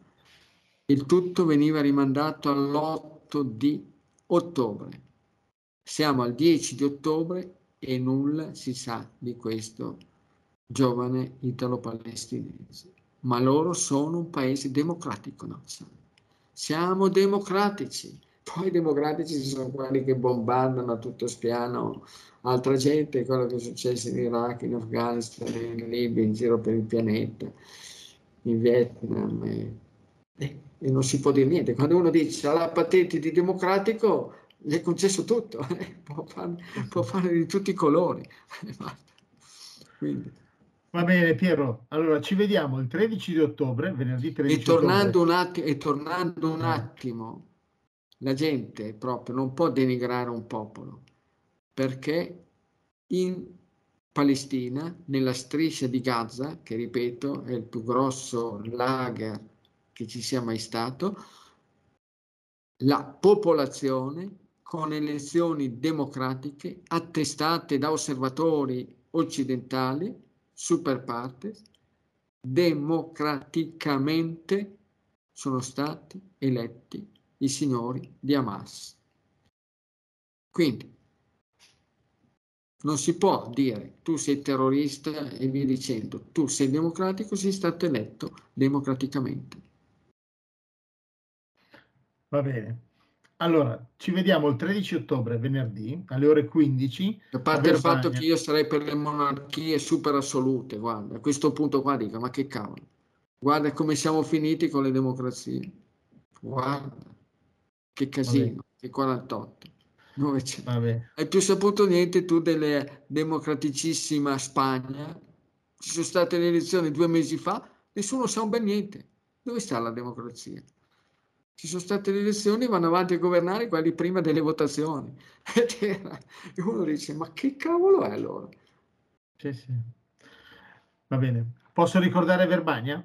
il tutto veniva rimandato all'8 di ottobre. Siamo al 10 di ottobre e nulla si sa di questo giovane italo-palestinese. Ma loro sono un paese democratico, no? Siamo democratici. Poi i democratici sono quelli che bombardano a tutto spiano altra gente, quello che è successo in Iraq, in Afghanistan, in Libia, in giro per il pianeta, in Vietnam. E, e non si può dire niente. Quando uno dice ha la patente di democratico, gli è concesso tutto, eh? può, fare, può, fare, di tutti i colori. Quindi. Va bene Piero, allora ci vediamo il 13 di ottobre, venerdì 13 e tornando ottobre. Un attimo, e tornando un eh. attimo, la gente proprio non può denigrare un popolo, perché in Palestina, nella striscia di Gaza, che ripeto è il più grosso lager che ci sia mai stato, la popolazione con elezioni democratiche attestate da osservatori occidentali, super partes, democraticamente sono stati eletti i signori di Hamas. Quindi non si può dire tu sei terrorista e via dicendo, tu sei democratico, sei stato eletto democraticamente. Va bene. Allora, ci vediamo il 13 ottobre, venerdì, alle ore 15. A parte il fatto che io sarei per le monarchie super assolute, guarda, a questo punto qua dico, ma che cavolo. Guarda come siamo finiti con le democrazie. Guarda, che casino, che 48. Dove c'è? Hai più saputo niente tu della democraticissima Spagna? Ci sono state le elezioni due mesi fa, nessuno sa un bel niente. Dove sta la democrazia? Ci sono state le elezioni, vanno avanti a governare quelli prima delle votazioni. E uno dice, ma che cavolo è allora? Sì, sì. Va bene. Posso ricordare Verbania?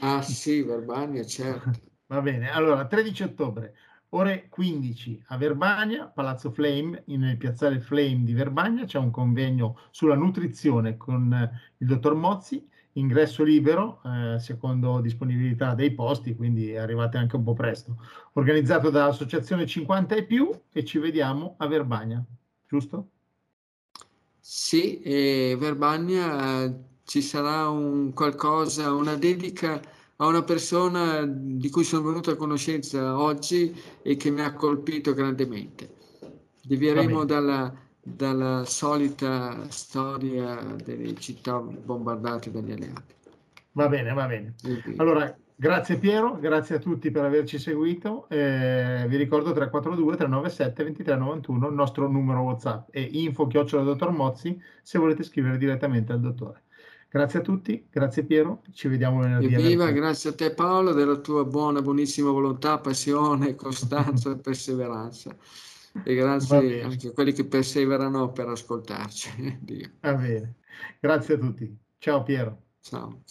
Ah sì, Verbania, certo. Va bene. Allora, 13 ottobre, Ore 15 a Verbania, Palazzo Flame, nel piazzale Flame di Verbania, c'è un convegno sulla nutrizione con eh, il dottor Mozzi ingresso libero, eh, secondo disponibilità dei posti, quindi arrivate anche un po' presto. Organizzato dall'Associazione 50 e più e ci vediamo a Verbagna, giusto? Sì, eh, ci sarà un qualcosa, una dedica a una persona di cui sono venuto a conoscenza oggi e che mi ha colpito grandemente. Devieremo dalla, dalla solita storia delle città bombardate dagli alleati. Va bene, va bene. Allora, grazie Piero, grazie a tutti per averci seguito. Eh, vi ricordo 342 397 2391 il nostro numero WhatsApp e info chiocciola dottor Mozzi se volete scrivere direttamente al dottore. Grazie a tutti, grazie Piero, ci vediamo venerdì. Evviva, grazie a te Paolo della tua buona, buonissima volontà, passione, costanza e perseveranza. E grazie anche a quelli che perseverano per ascoltarci. Va bene, grazie a tutti. Ciao Piero. Ciao.